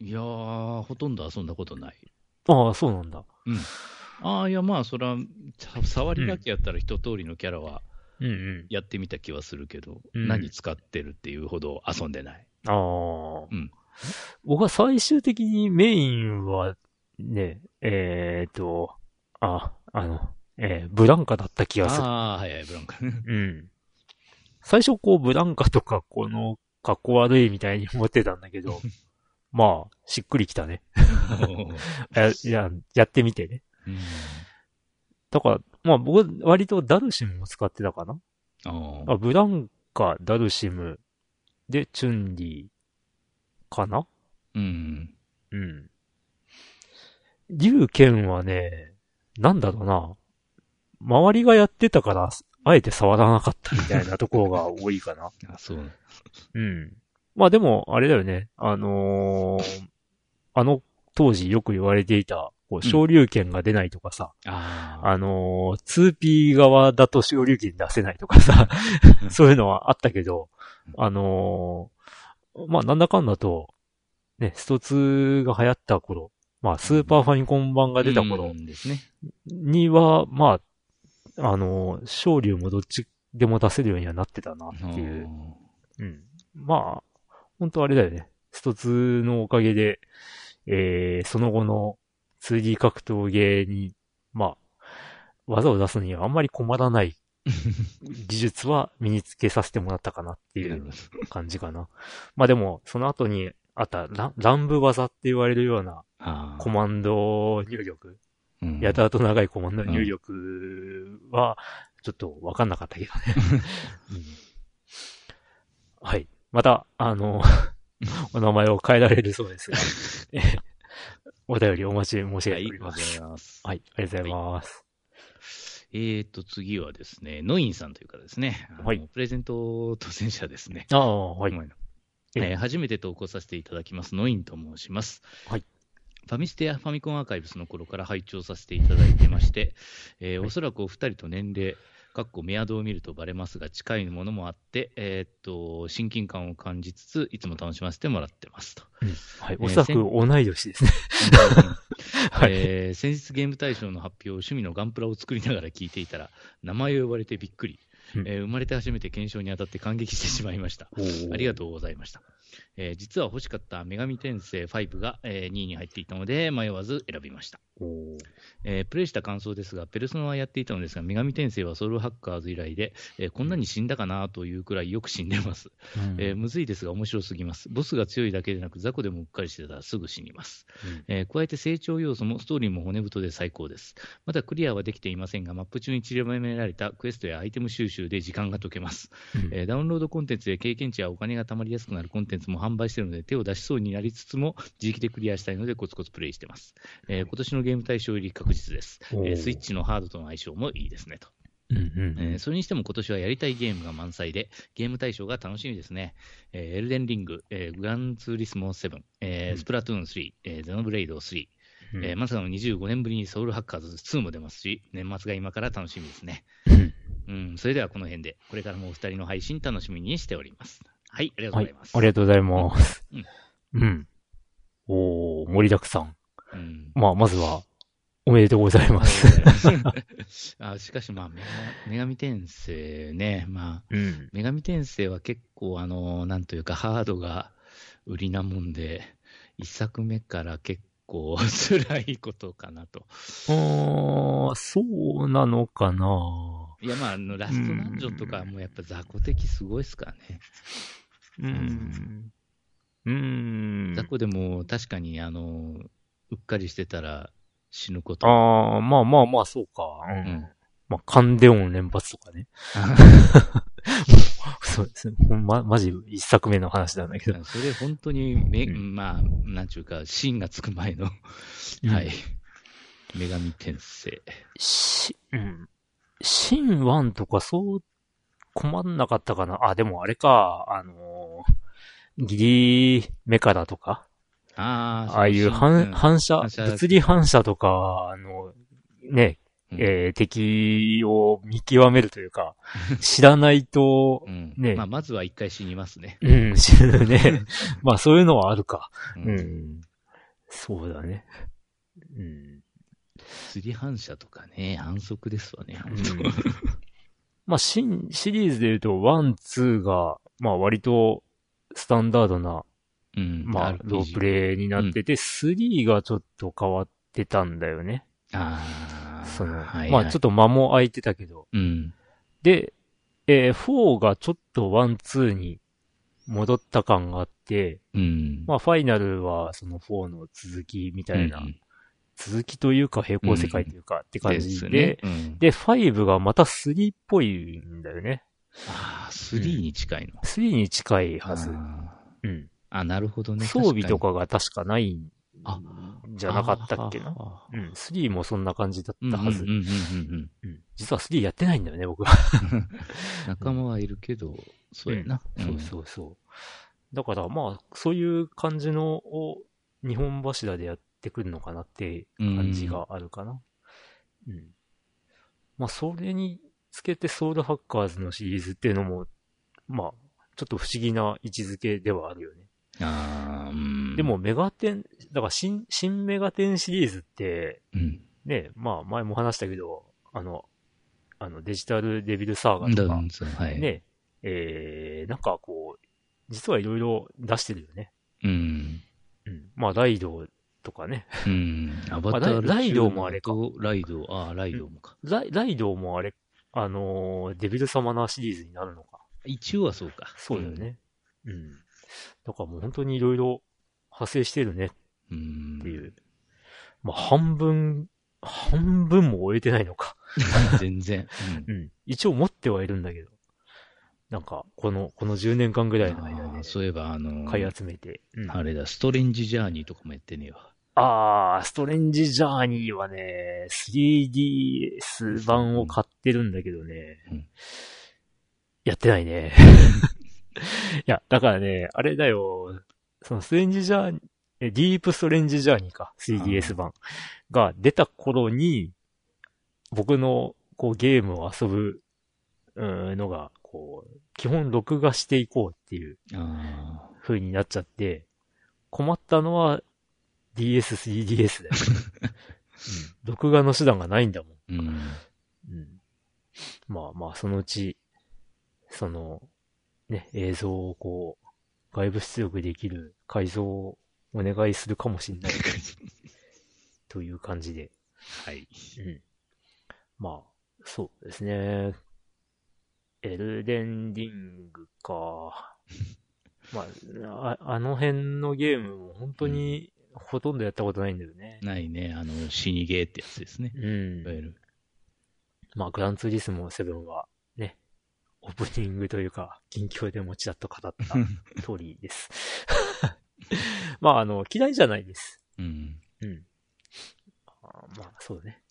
いやー、ほとんど遊んだことない。ああ、そうなんだ。うん。ああ、いや、まあ、そら、さ触りだけやったら一通りのキャラはうんうん。やってみた気はするけど、うん何使ってるっていうほど遊んでない。ああ。うん僕は最終的にメインは、ね、えっ、と、あ、あの、えーブランカだった気がする。ああ、はいはい、ブランカね。うん。最初こう、ブランカとか、この、格好悪いみたいに思ってたんだけど、まあ、しっくりきたね。や、や、やってみてね。うんだから、まあ僕、割とダルシムを使ってたかなああ、ブランカ、ダルシム、で、チュンリー、かなうん。うん。竜剣はね、なんだろうな。周りがやってたから、あえて触らなかったみたいなところが多いかな。あ、そう。うん。まあでも、あれだよね。あのーあの当時よく言われていた、こう、昇竜拳が出ないとかさ、ああ。あのー 2P 側だと昇竜拳出せないとかさ、そういうのはあったけど、あのーまあなんだかんだと、ね、スト2が流行った頃、まあスーパーファミコン版が出た頃うんですね。には、まあ、あのー昇竜もどっちでも出せるようにはなってたなっていう。うん。まあ、本当あれだよね。スト2のおかげで、えー、その後の 2D 格闘ゲーに、まあ、技を出すにはあんまり困らない 技術は身につけさせてもらったかなっていう感じかな。まあでも、その後にあった乱乱舞技って言われるようなコマンド入力、うんやたらと長いコマンド入力は、ちょっとわかんなかったけどね。うんはい。また、あの、お名前を変えられるそうですお便りお待ち申し上はい、げておりまございす。ます。はい、ありがとうございます。えーと、次はですね、ノインさんという方ですね。はいプレゼント当選者ですね。ああ、はい。えー初めて投稿させていただきます、ノインと申します。はいファミステやファミコンアーカイブスの頃から拝聴させていただいてまして、えーおそらくお二人と年齢、かっこメアドを見るとバレますが、近いものもあって、えーっと、親近感を感じつつ、いつも楽しませてもらってますと。はい。えーおそらく同い年ですね。はい。えー先日ゲーム大賞の発表を趣味のガンプラを作りながら聞いていたら、名前を呼ばれてびっくり。うんえー生まれて初めて検証に当たって感激してしまいました。ありがとうございました。えー実は欲しかった女神転生5が、えー2位に入っていたので迷わず選びました。えープレイした感想ですが、ペルソナはやっていたのですが、女神転生はソウルハッカーズ以来で、えーこんなに死んだかなというくらいよく死んでます。うんえーむずいですが面白すぎます。ボスが強いだけでなく、雑魚でもうっかりしてたらすぐ死にます。えー加えて成長要素もストーリーも骨太で最高です。まだクリアはできていませんが、マップ中に散りばめられたクエストやアイテム収集で時間が解けます。うんえーダウンロードコンテンツや経験値やお金が貯まりやすくなるコンテンツも販売しているので、手を出しそうになりつつも、自力でクリアしたいのでコツコツプレイしてます。えー今年のゲーム対象入り確実です。えおーースイッチのハードとの相性もいいですねと。うんうんえーそれにしても今年はやりたいゲームが満載で、ゲーム対象が楽しみですね。えーエルデンリング、えーグランツーリスモ7、えーうんスプラトゥーン3、えーゼノブレイド3、うんえーまさかの25年ぶりにソウルハッカーズ2も出ますし、年末が今から楽しみですね。うんうん、それではこの辺で、これからもお二人の配信楽しみにしております。はい、ありがとうはいございます。。ありがとうございます。うんうん。おー、盛りだくさん。うんまあ、まずは、おめでとうございます。あしかし、まあ、女女神転生ね、まあ、うん。女神転生は結構、あの、なんというか、ハードが売りなもんで、一作目から結構辛いことかなと。あー、そうなのかないや、まあ、あのラストダンジョンとかはもうやっぱ雑魚的すごいですからね。うん。うん。雑魚でも確かに、あの、うっかりしてたら死ぬこと。あー、まあまあまあ、そうか。う。うんん。まあ、カンデオン連発とかね。そうですね。ほんま、マジ一作目の話なんだけど。それ本当にめ、うんまあ、なんちゅうか、芯がつく前の、うんはい。女神転生。し、うん。シン1とかそう困んなかったかな。あ、でもあれか、あのーギリメカだとか、ああ、ああいう反,、ん反射物理反射とか、あの、ね、うんえー敵を見極めるというか、知らないとう、んねまあ、まずは一回死にますね。うん、知るね。まあそういうのはあるか。ううんん。そうだね。うん。釣り反射とかね、反則ですわね、まあ、真シリーズで言うと、ワン、ツーが、まあ割とスタンダードな、うん。まあロープレイになってて、3がちょっと変わってたんだよね。ああ。その、はいまあちょっと間も空いてたけど。うん。で、えー4がちょっとワン、ツーに戻った感があって、うん。まあファイナルはその4の続きみたいな、うん続きというか平行世界というかって感じで、ですねうんで、5がまた3っぽいんだよね。ああ、3に近いの。3に近いはず。あうん。ーあ、なるほどね。装備とかが確かないじゃなかったっけな？あうん。3もそんな感じだーったはず。うんうんうんうんうん実は3やってないんだよね、僕は。う ん仲間はいるけど、そうやな。そうそうそう。だからまあ、そういう感じのを日本柱でやってくるのかなって感じがあるかな。うん。まあ、それにつけてソウルハッカーズのシリーズっていうのも、まあ、ちょっと不思議な位置づけではあるよね。うん。ああ、うん。でも、メガテン、だから新、新メガテンシリーズって、うん、ね、まあ、前も話したけど、あの、あの、デジタルデビルサーガだとか、はい。ね、えー、なんかこう、実はいろいろ出してるよね。うん。うん。まあ、ライドとかね。うん。アバターライライドもあれかとライド、ああ、ライドもか。ライライドもあれ、あのーデビルサマナーシリーズになるのか。一応はそうか。そうだよね。うん。だからもう本当にいろいろ派生してるねうん。っていう。まあ、半分、半分も終えてないのか。全然。うんうん。一応持ってはいるんだけど。なんか、この、この10年間ぐらいの間そういえば、あの買い集めて。うんあれだ、ストレンジジャーニーとかもやってねえわ。あー、ストレンジジャーニーはね、3DS 版を買ってるんだけどね。うんやってないね。いや、だからね、あれだよ、そのストレンジジャーニー、えディープストレンジジャーニーか、3DS 版が出た頃に、僕のこうゲームを遊ぶうんのが、こう、基本録画していこうっていうあ風になっちゃって、困ったのは DS、3DS だよ、うん。録画の手段がないんだもん。あ。うん。うん。まあまあ、そのうち、その、ね、映像をこう、外部出力できる改造をお願いするかもしれない。という感じで。はい。うん。まあ、そうですね。エルデンリングか。まあ、ああの辺のゲームも本当にほとんどやったことないんだよね。ないね。あの、死にゲーってやつですね。うんいわ。ゆる。まあ、グランツーリスモ7はね、オープニングというか、近況でもちらっと語った通りです。まあ、あの、嫌いじゃないです。うん。うん。あまあ、そうだね。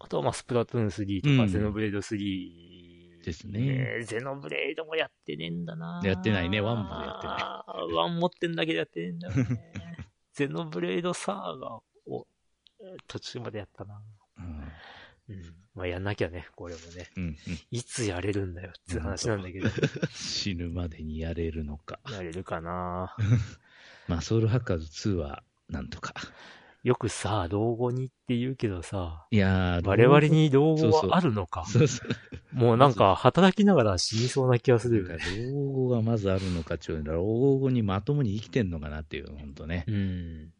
あとは、まあ、スプラトゥーン3とか、うんゼノブレード3、ですねゼノブレードもやってねえんだなやってないねワンもやってない。ワン持ってんだけどやってねえんだよね。ゼノブレードサーガをえー途中までやったな。うん。うん。まあ、やんなきゃね、これもね。うん。うんいつやれるんだよって話なんだけど、死ぬまでにやれるのか。やれるかな まあ、ソウルハッカーズ2は、なんとか。よくさ、老後にって言うけどさ、いやー、我々に老後はあるのかそうそう。もうなんか働きながら死にそうな気がするよね。老後がまずあるのかっていう老後にまともに生きてんのかなっていう、本当ね。うん。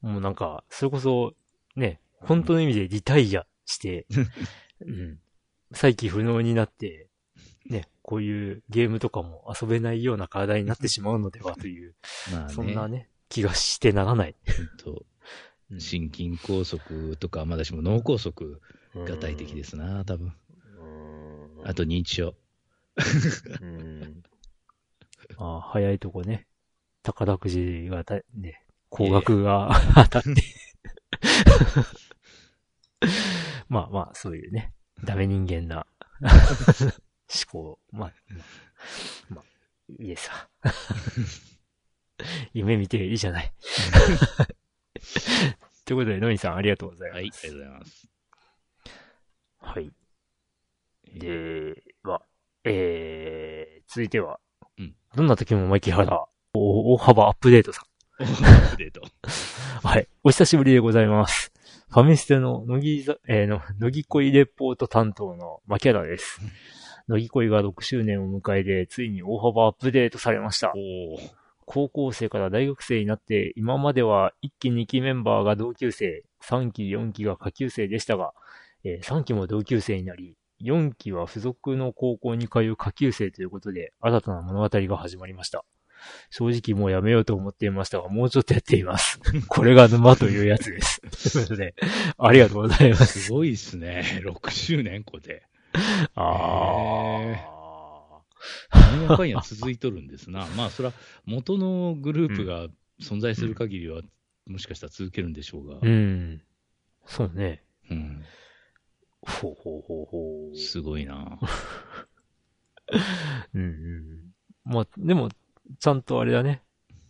もうなんか、それこそ、ね、本当の意味でリタイアして、うん。再起不能になって、ね、こういうゲームとかも遊べないような体になってしまうのではという、まあね。そんなね、気がしてならない。本当心筋梗塞とか、まだしも脳梗塞が大敵ですな、多分。うん。あと認知症。うん。あ早いとこね、宝くじがた、ね、高額が当たって。まあまあ、そういうね、ダメ人間な思考。まあ、まあ、まあ、いいですわ。夢見ていいじゃない。ということで、ノイさんありがとうございます。はい、ありがとうございます。はい。では、えー、続いては、うんどんな時も牧原、お大幅アップデートさ アップデート。ん。はい。お久しぶりでございます。ファミステの乃木ざ、えーの、乃木恋レポート担当の牧原です。乃木恋が6周年を迎えて、ついに大幅アップデートされました。高校生から大学生になって、今までは1期2期メンバーが同級生、3期4期が下級生でしたが、えー3期も同級生になり、4期は付属の高校に通う下級生ということで、新たな物語が始まりました。正直もうやめようと思っていましたが、もうちょっとやっています。これが沼というやつです。ということで、ありがとうございます。すごいっすね。6周年こで。あなんやかんや続いとるんですな。まあ、そら、元のグループが存在する限りは、もしかしたら続けるんでしょうが。ー。うん。そうね。うん。ほうほうほうほう。すごいな。うんうん。まあ、でも、ちゃんとあれだね。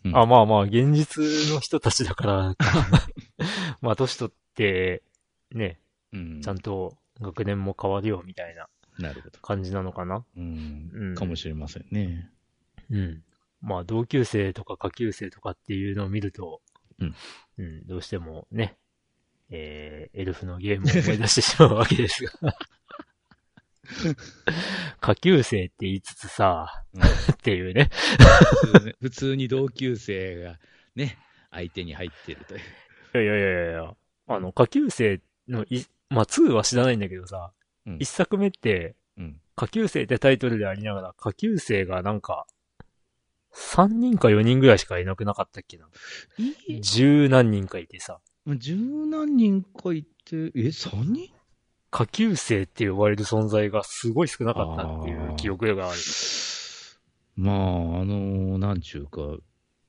うんあ、まあまあ、現実の人たちだからか、まあ、年取って、ね、うん。ちゃんと学年も変わるよ、みたいな。感じなのかな。うん。うんかもしれませんね。うん。まあ、同級生とか下級生とかっていうのを見ると、うん。うん、どうしてもね、えー、エルフのゲームを思い出してしまうわけですが。下級生って言いつつさ、うんっていうね。普通ね 普通に同級生がね、相手に入ってるという。いやいやいやいやあの、下級生のい、まあ2は知らないんだけどさ、うん一作目って、うん。下級生ってタイトルでありながら、下級生がなんか、3人か4人ぐらいしかいなくなかったっけな。十何人かいてさ、十何人かいて、え、3人？下級生って呼ばれる存在がすごい少なかったっていう記憶がある。まあ、あの、なんちゅうか、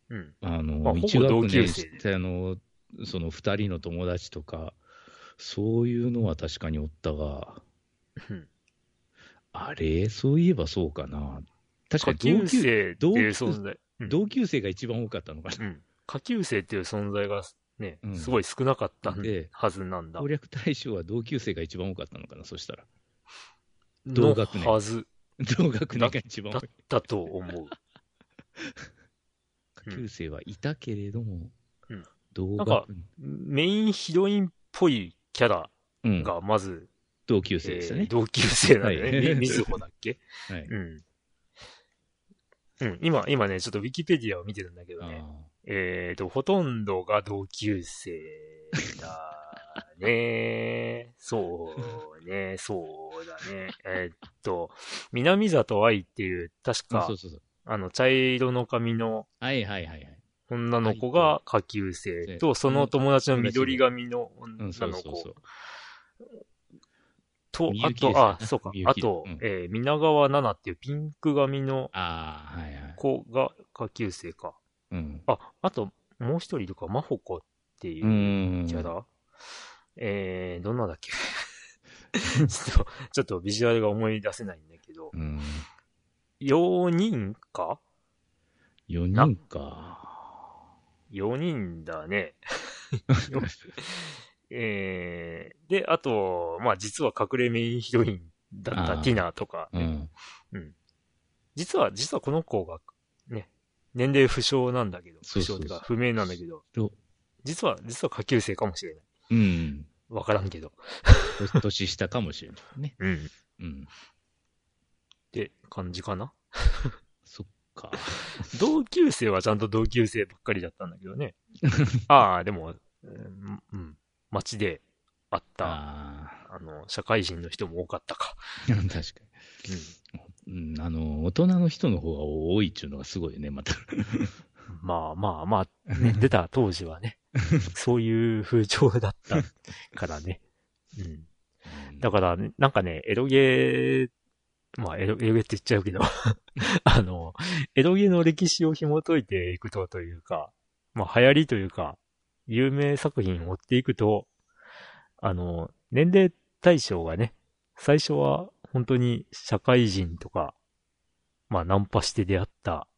うん。あの、まあ学年の、その二人の友達とか、そういうのは確かにおったが、うんあれ？そういえばそうかな。確か同級生同級生が一番多かったのかな。うん。下級生っていう存在がねう、んすごい少なかったではずなんだ攻。略対象は同級生が一番多かったのかな、そしたら。の同学年はず同学年が一番だっ多い。たと思う。下級生はいたけれども、うん同なんか。メインヒロインっぽいキャラうん、がまず、同級生でしたね。えー同級生なんだよね。みずほだっけ？はい。うん。うん、今、今ね、ちょっとウィキペディアを見てるんだけどね。あえっ、と、ほとんどが同級生だね。そうね、そうだね。えっと、南里愛っていう、確かそう、そうそう。あの、茶色の髪のはいはいはいはい。女の子が下級生でと、その友達の緑髪のうん、女そうの子そうそう。とあと、あ、そうかあとうん、えー、皆川奈々っていうピンク髪の。子が下級生か。うん。あ、あと、もう一人いるか、まほこっていううんキャラ、えー、どんなだっけ？ちょっと、ちょっとビジュアルが思い出せないんだけど、うん。4人か？4人か。?4 人だね。えー、で、あと、まあ実は隠れメインヒロインだったティナとか、うん。実は、実はこの子が、ね、年齢不詳なんだけど、不詳っていうか不明なんだけどと、実は、実は下級生かもしれない。うん。わからんけど。年下かもしれないね。うん。うん。って感じかな？そっか。同級生はちゃんと同級生ばっかりだったんだけどね。ああ、でも、うん、うん街で会った、ああの、社会人の人も多かったか。あ、確かに。うん、あの、大人の人の方が多いっていうのがすごいよね、また。うん、まあまあまあ、ね、出た当時はね、そういう風潮だったからね。うん。だから、ね、なんかね、エロゲー、まあエロ、エロゲーって言っちゃうけど、あの、エロゲーの歴史を紐解いていくとというか、まあ流行りというか、有名作品を追っていくと、あの、年齢対象がね、最初は本当に社会人とか、まあナンパして出会った、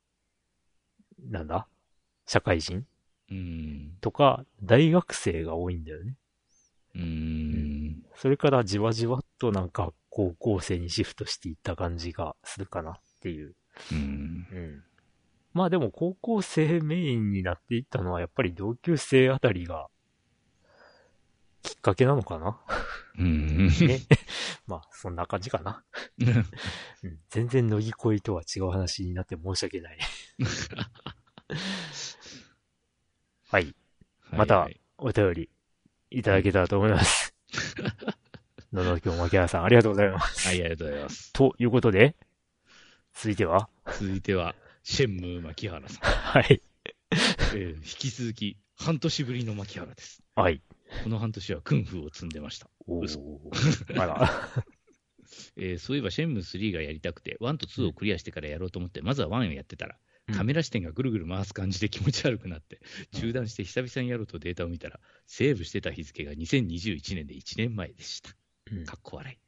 なんだ？社会人？うん。とか、大学生が多いんだよね。うん。それからじわじわっとなんか高校生にシフトしていった感じがするかなっていう。うん。うん。まあでも高校生メインになっていったのはやっぱり同級生あたりがきっかけなのかな？うん。ね。まあそんな感じかな。うん、全然乃木恋とは違う話になって申し訳ない。はい。またはいお便りいただけたらと思います。ののきょうまきらさんありがとうございます。はい、ありがとうございます。ということで、続いては、続いては、シェンムー牧原さん。はい。えー引き続き、半年ぶりの牧原です。はい。この半年はクンフーを積んでました。お嘘ーあら。えーそういえば、シェンムー3がやりたくて、1と2をクリアしてからやろうと思って、まずは1をやってたら、うんカメラ視点がぐるぐる回す感じで気持ち悪くなって、中断して久々にやろうとデータを見たら、セーブしてた日付が2021年で1年前でした。うんかっこ笑い。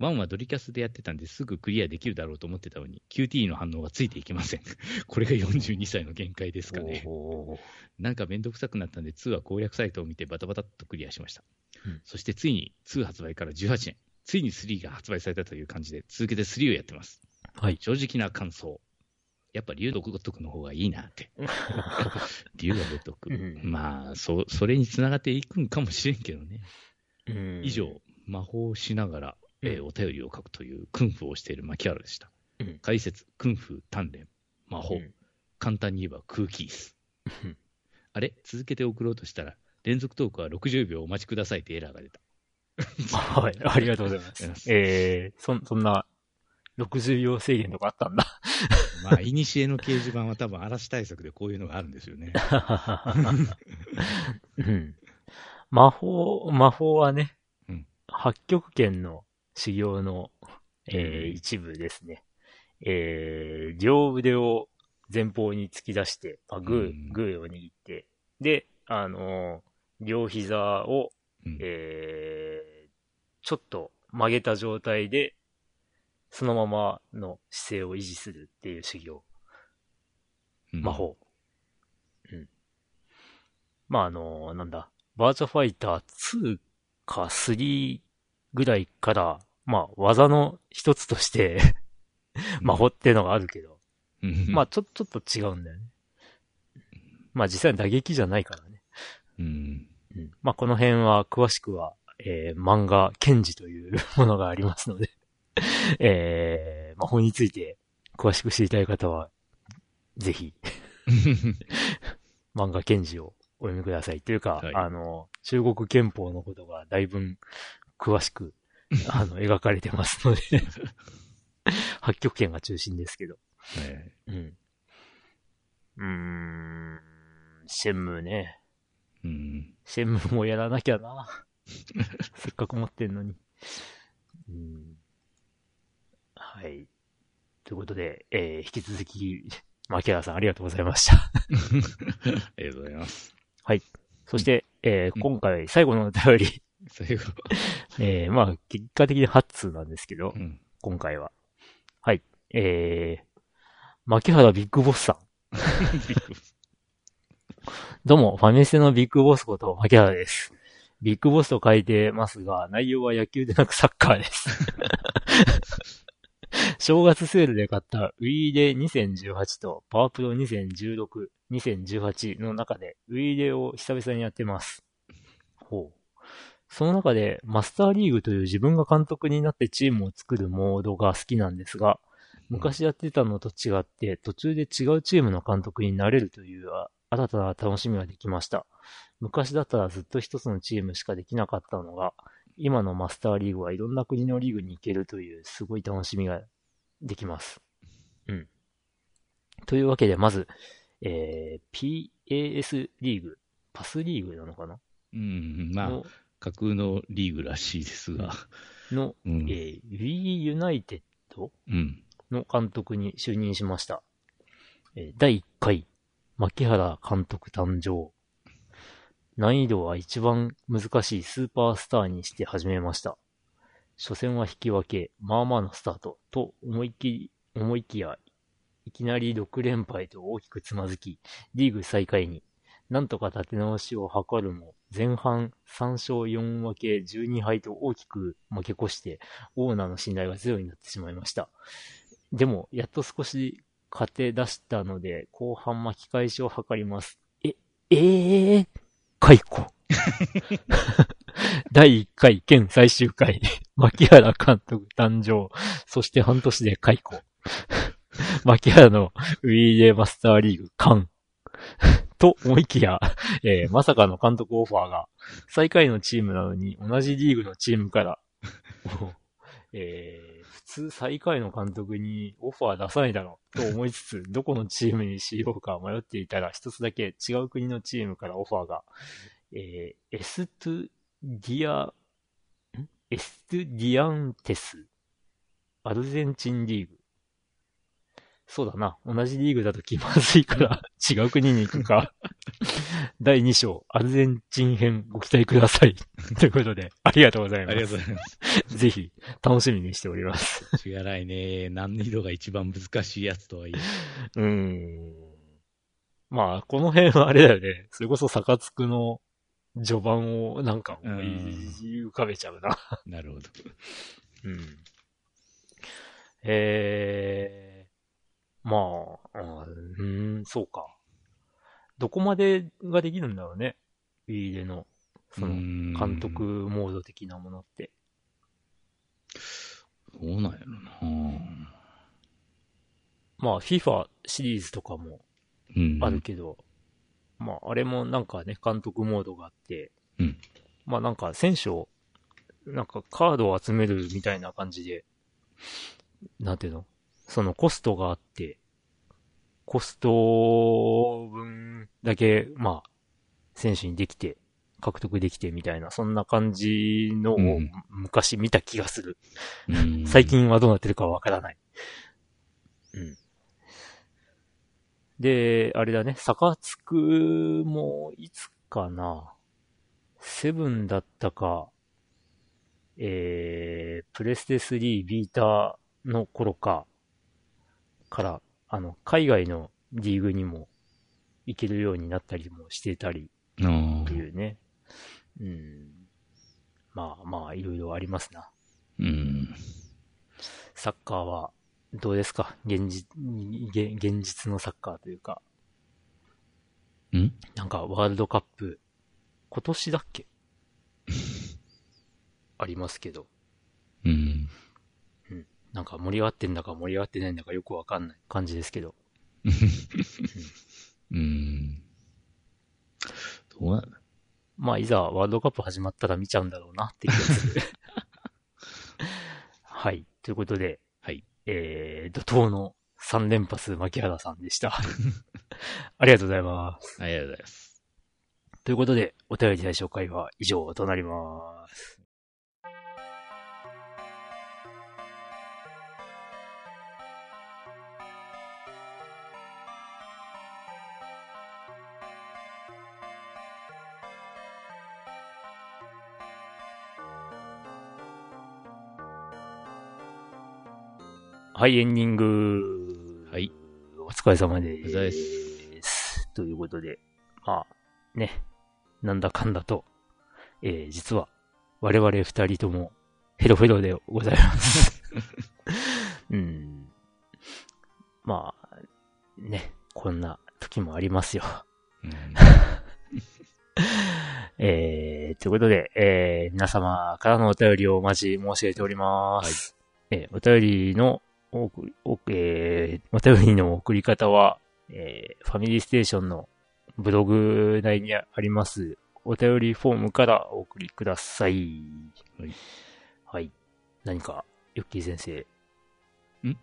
1はドリキャスでやってたんですぐクリアできるだろうと思ってたのに、QT の反応がついていきません。これが42歳の限界ですかね。なんかめんどくさくなったんで、2は攻略サイトを見てバタバタっとクリアしました。うんそしてついに2発売から18年、ついに3が発売されたという感じで、続けて3をやってます。はい。正直な感想。やっぱ竜のごとくの方がいいなって。竜がごとく。うんまあ、そ、それにつながっていくんかもしれんけどね。うん以上、魔法をしながら、えーお便りを書くというクンフーをしている牧原でした。うん解説、クンフー、鍛錬、魔法、うん簡単に言えば空気椅子うん。あれ？続けて送ろうとしたら、連続トークは60秒お待ちくださいってエラーが出た。はい、ありがとうございます。えー、そ、そんな、60秒制限とかあったんだ。まあ、いにしえの掲示板は多分嵐対策でこういうのがあるんですよね。うん魔法、魔法はね、うん八極拳の修行の、えーうん一部ですね。えー両腕を前方に突き出して、まあ、グー、うんグーを握って、で、あのー両膝を、うんえーちょっと曲げた状態で、そのままの姿勢を維持するっていう修行。うん魔。法。うん。まあ、あの、なんだ、バーチャファイター2か3ぐらいから、まあ、技の一つとして、魔法っていうのがあるけど、うん。まあ、ちょ、ちょっと違うんだよね。まあ、実際に打撃じゃないからね。うん。うん。まあ、この辺は、詳しくは、えー漫画、ケンジというものがありますので、えー、魔法について詳しく知りたい方は、ぜひ、漫画ケンジをお読みください。というか、はいあの、中国憲法のことがだいぶ詳しく、あの、描かれてますので、八極拳が中心ですけど。はいうん。うーん、シェンムーね。うん。シェンムーもやらなきゃな。せっかく持ってんのに。うん。はい。ということで、えー、引き続き、牧原さんありがとうございました。ありがとうございます。そして、えーうん今回最後のお便り、最後。えー、まあ、結果的に8通なんですけどう、ん。今回は。はい。えー、牧原ビッグボスさん。どうも、ファミステのビッグボスこと牧原です。ビッグボスと書いてますが、内容は野球でなくサッカーです。正月セールで買った Wii で2018とパワープロ2016、2018の中で Wii でを久々にやってます。ほう。その中でマスターリーグという自分が監督になってチームを作るモードが好きなんですが、昔やってたのと違って途中で違うチームの監督になれるというあ新たな楽しみができました。昔だったらずっと一つのチームしかできなかったのが、今のマスターリーグはいろんな国のリーグに行けるというすごい楽しみができます。うん。というわけで、まず、えー、PAS リーグ、パスリーグなのかな？うん。まあの、架空のリーグらしいですが。の、うん。えー、Wii United うん。の監督に就任しました。えー第1回、牧原監督誕生。難易度は一番難しいスーパースターにして始めました。初戦は引き分け、まあまあのスタート、と思いき、思いきや、いきなり6連敗と大きくつまずき、リーグ最下位に、なんとか立て直しを図るも、前半3勝4分け12敗と大きく負け越して、オーナーの信頼がゼロになってしまいました。でも、やっと少し勝て出したので、後半巻き返しを図ります。え、ええー、解雇。第1回兼最終回、牧原監督誕生、そして半年で解雇。牧原のウィーデーマスターリーグ、完。と思いきや、えーまさかの監督オファーが、最下位のチームなのに同じリーグのチームから、えー普通最下位の監督にオファー出さないだろうと思いつつ、どこのチームにしようか迷っていたら、一つだけ違う国のチームからオファーが、えーエストゥディア、ん？エストゥディアンテス、アルゼンチンリーグ。そうだな。同じリーグだと気まずいから違う国に行くか。第2章、アルゼンチン編ご期待ください。ということで、ありがとうございます。ありがとうございます。ぜひ、楽しみにしております。違がないね。難易度が一番難しいやつとはいえ。うーん。まあ、この辺はあれだよね。それこそ、サカツクの序盤をなんか思い浮かべちゃうな。なるほど。うん。えー、まあ、あうーん、そうか。どこまでができるんだろうね。ウィーでの、その、監監督モード的なものって。どうなんやろな。まあ、FIFA シリーズとかもうん。あるけど、まあ、あれもなんかね、監督モードがあって、うんまあなんか選手を、なんかカードを集めるみたいな感じで、なんていうの？そのコストがあって、コスト分だけ、まあ、選手にできて、獲得できてみたいな、そんな感じのをうん昔見た気がする。うん最近はどうなってるかはわからない。うん。で、あれだね、サカツクもいつかな、セブンだったか、えー、プレステ3ビータの頃か、から、あの、海外のリーグにも行けるようになったりもしてたりあっていうね。うん。まあまあ、いろいろありますな。うん。サッカーは、どうですか？現実、現現実のサッカーというか、ん？なんかワールドカップ、今年だっけ？ありますけど、うん。なんか盛り上がってんだか盛り上がってないんだかよくわかんない感じですけど。うん。どうなまあ、いざワールドカップ始まったら見ちゃうんだろうなって気がする。はい。ということで、はい。えー、怒涛の3連発牧原さんでした。ありがとうございます。ありがとうございます。ということで、お便り大紹介は以上となります。はい、エンディング。はい。お疲れ様です。お疲れ様ですということで、まあ、ね、なんだかんだと、えー、実は、我々二人とも、ヘロヘロでございます。うん。まあ、ね、こんな時もありますよ。うん えー、ということで、えー、皆様からのお便りをお待ち申し上げております。えーお便りのおおえーお便りの送り方は、えーファミリーステーションのブログ内にあります、お便りフォームからお送りください。はい。はい。何か、ヨッキー先生。ん？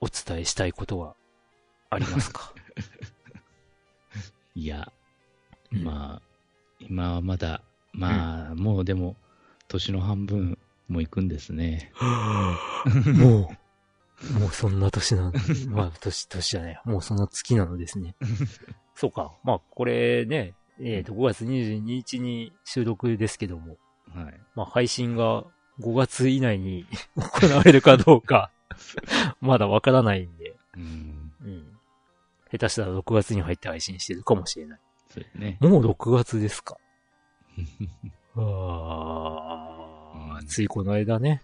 お伝えしたいことはありますか？いや、うんまあ、今はまだ、まあ、もうでも、年の半分も行くんですね。もう、もうそんな年なの。まあ、年、年じゃない。もうその月なのですね。そうか。まあ、これね、えっ、と、5月22日に収録ですけども、はい。まあ、配信が5月以内に行われるかどうか、まだわからないんで、うん。うん。下手したら6月に入って配信してるかもしれない。そうね。もう6月ですか。ああ、うんついこの間ね、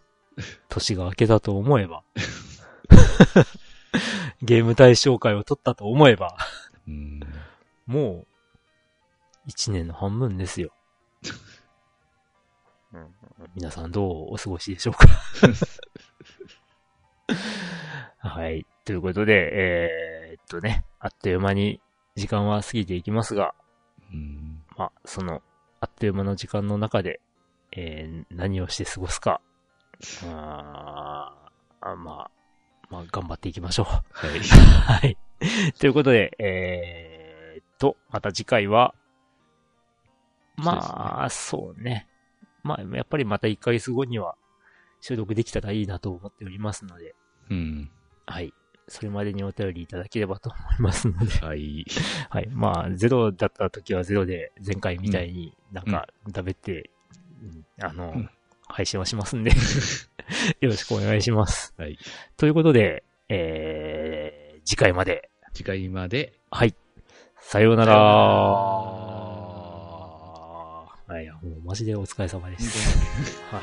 年が明けたと思えば、ゲーム対象会を取ったと思えば、うん。もう、一年の半分ですよ。うん皆さんどうお過ごしでしょうか？はい。ということで、えーっとね、あっという間に時間は過ぎていきますが、うん。まあ、その、あっという間の時間の中で、えー何をして過ごすか、あーあまあ、まあ、頑張っていきましょう。はい。はい。ということで、えーっと、また次回は、まあ、そうね。まあ、やっぱりまた1ヶ月後には収録できたらいいなと思っておりますので、うん。はい。それまでにお便りいただければと思いますので、はい。はい。まあ、ゼロだった時はゼロで、前回みたいになんか、食べて、うんあの、うん配信はしますんで、よろしくお願いします。はい。ということで、えー、次回まで、次回まで、はい。さようなら。はい、もうマジでお疲れ様です。はい。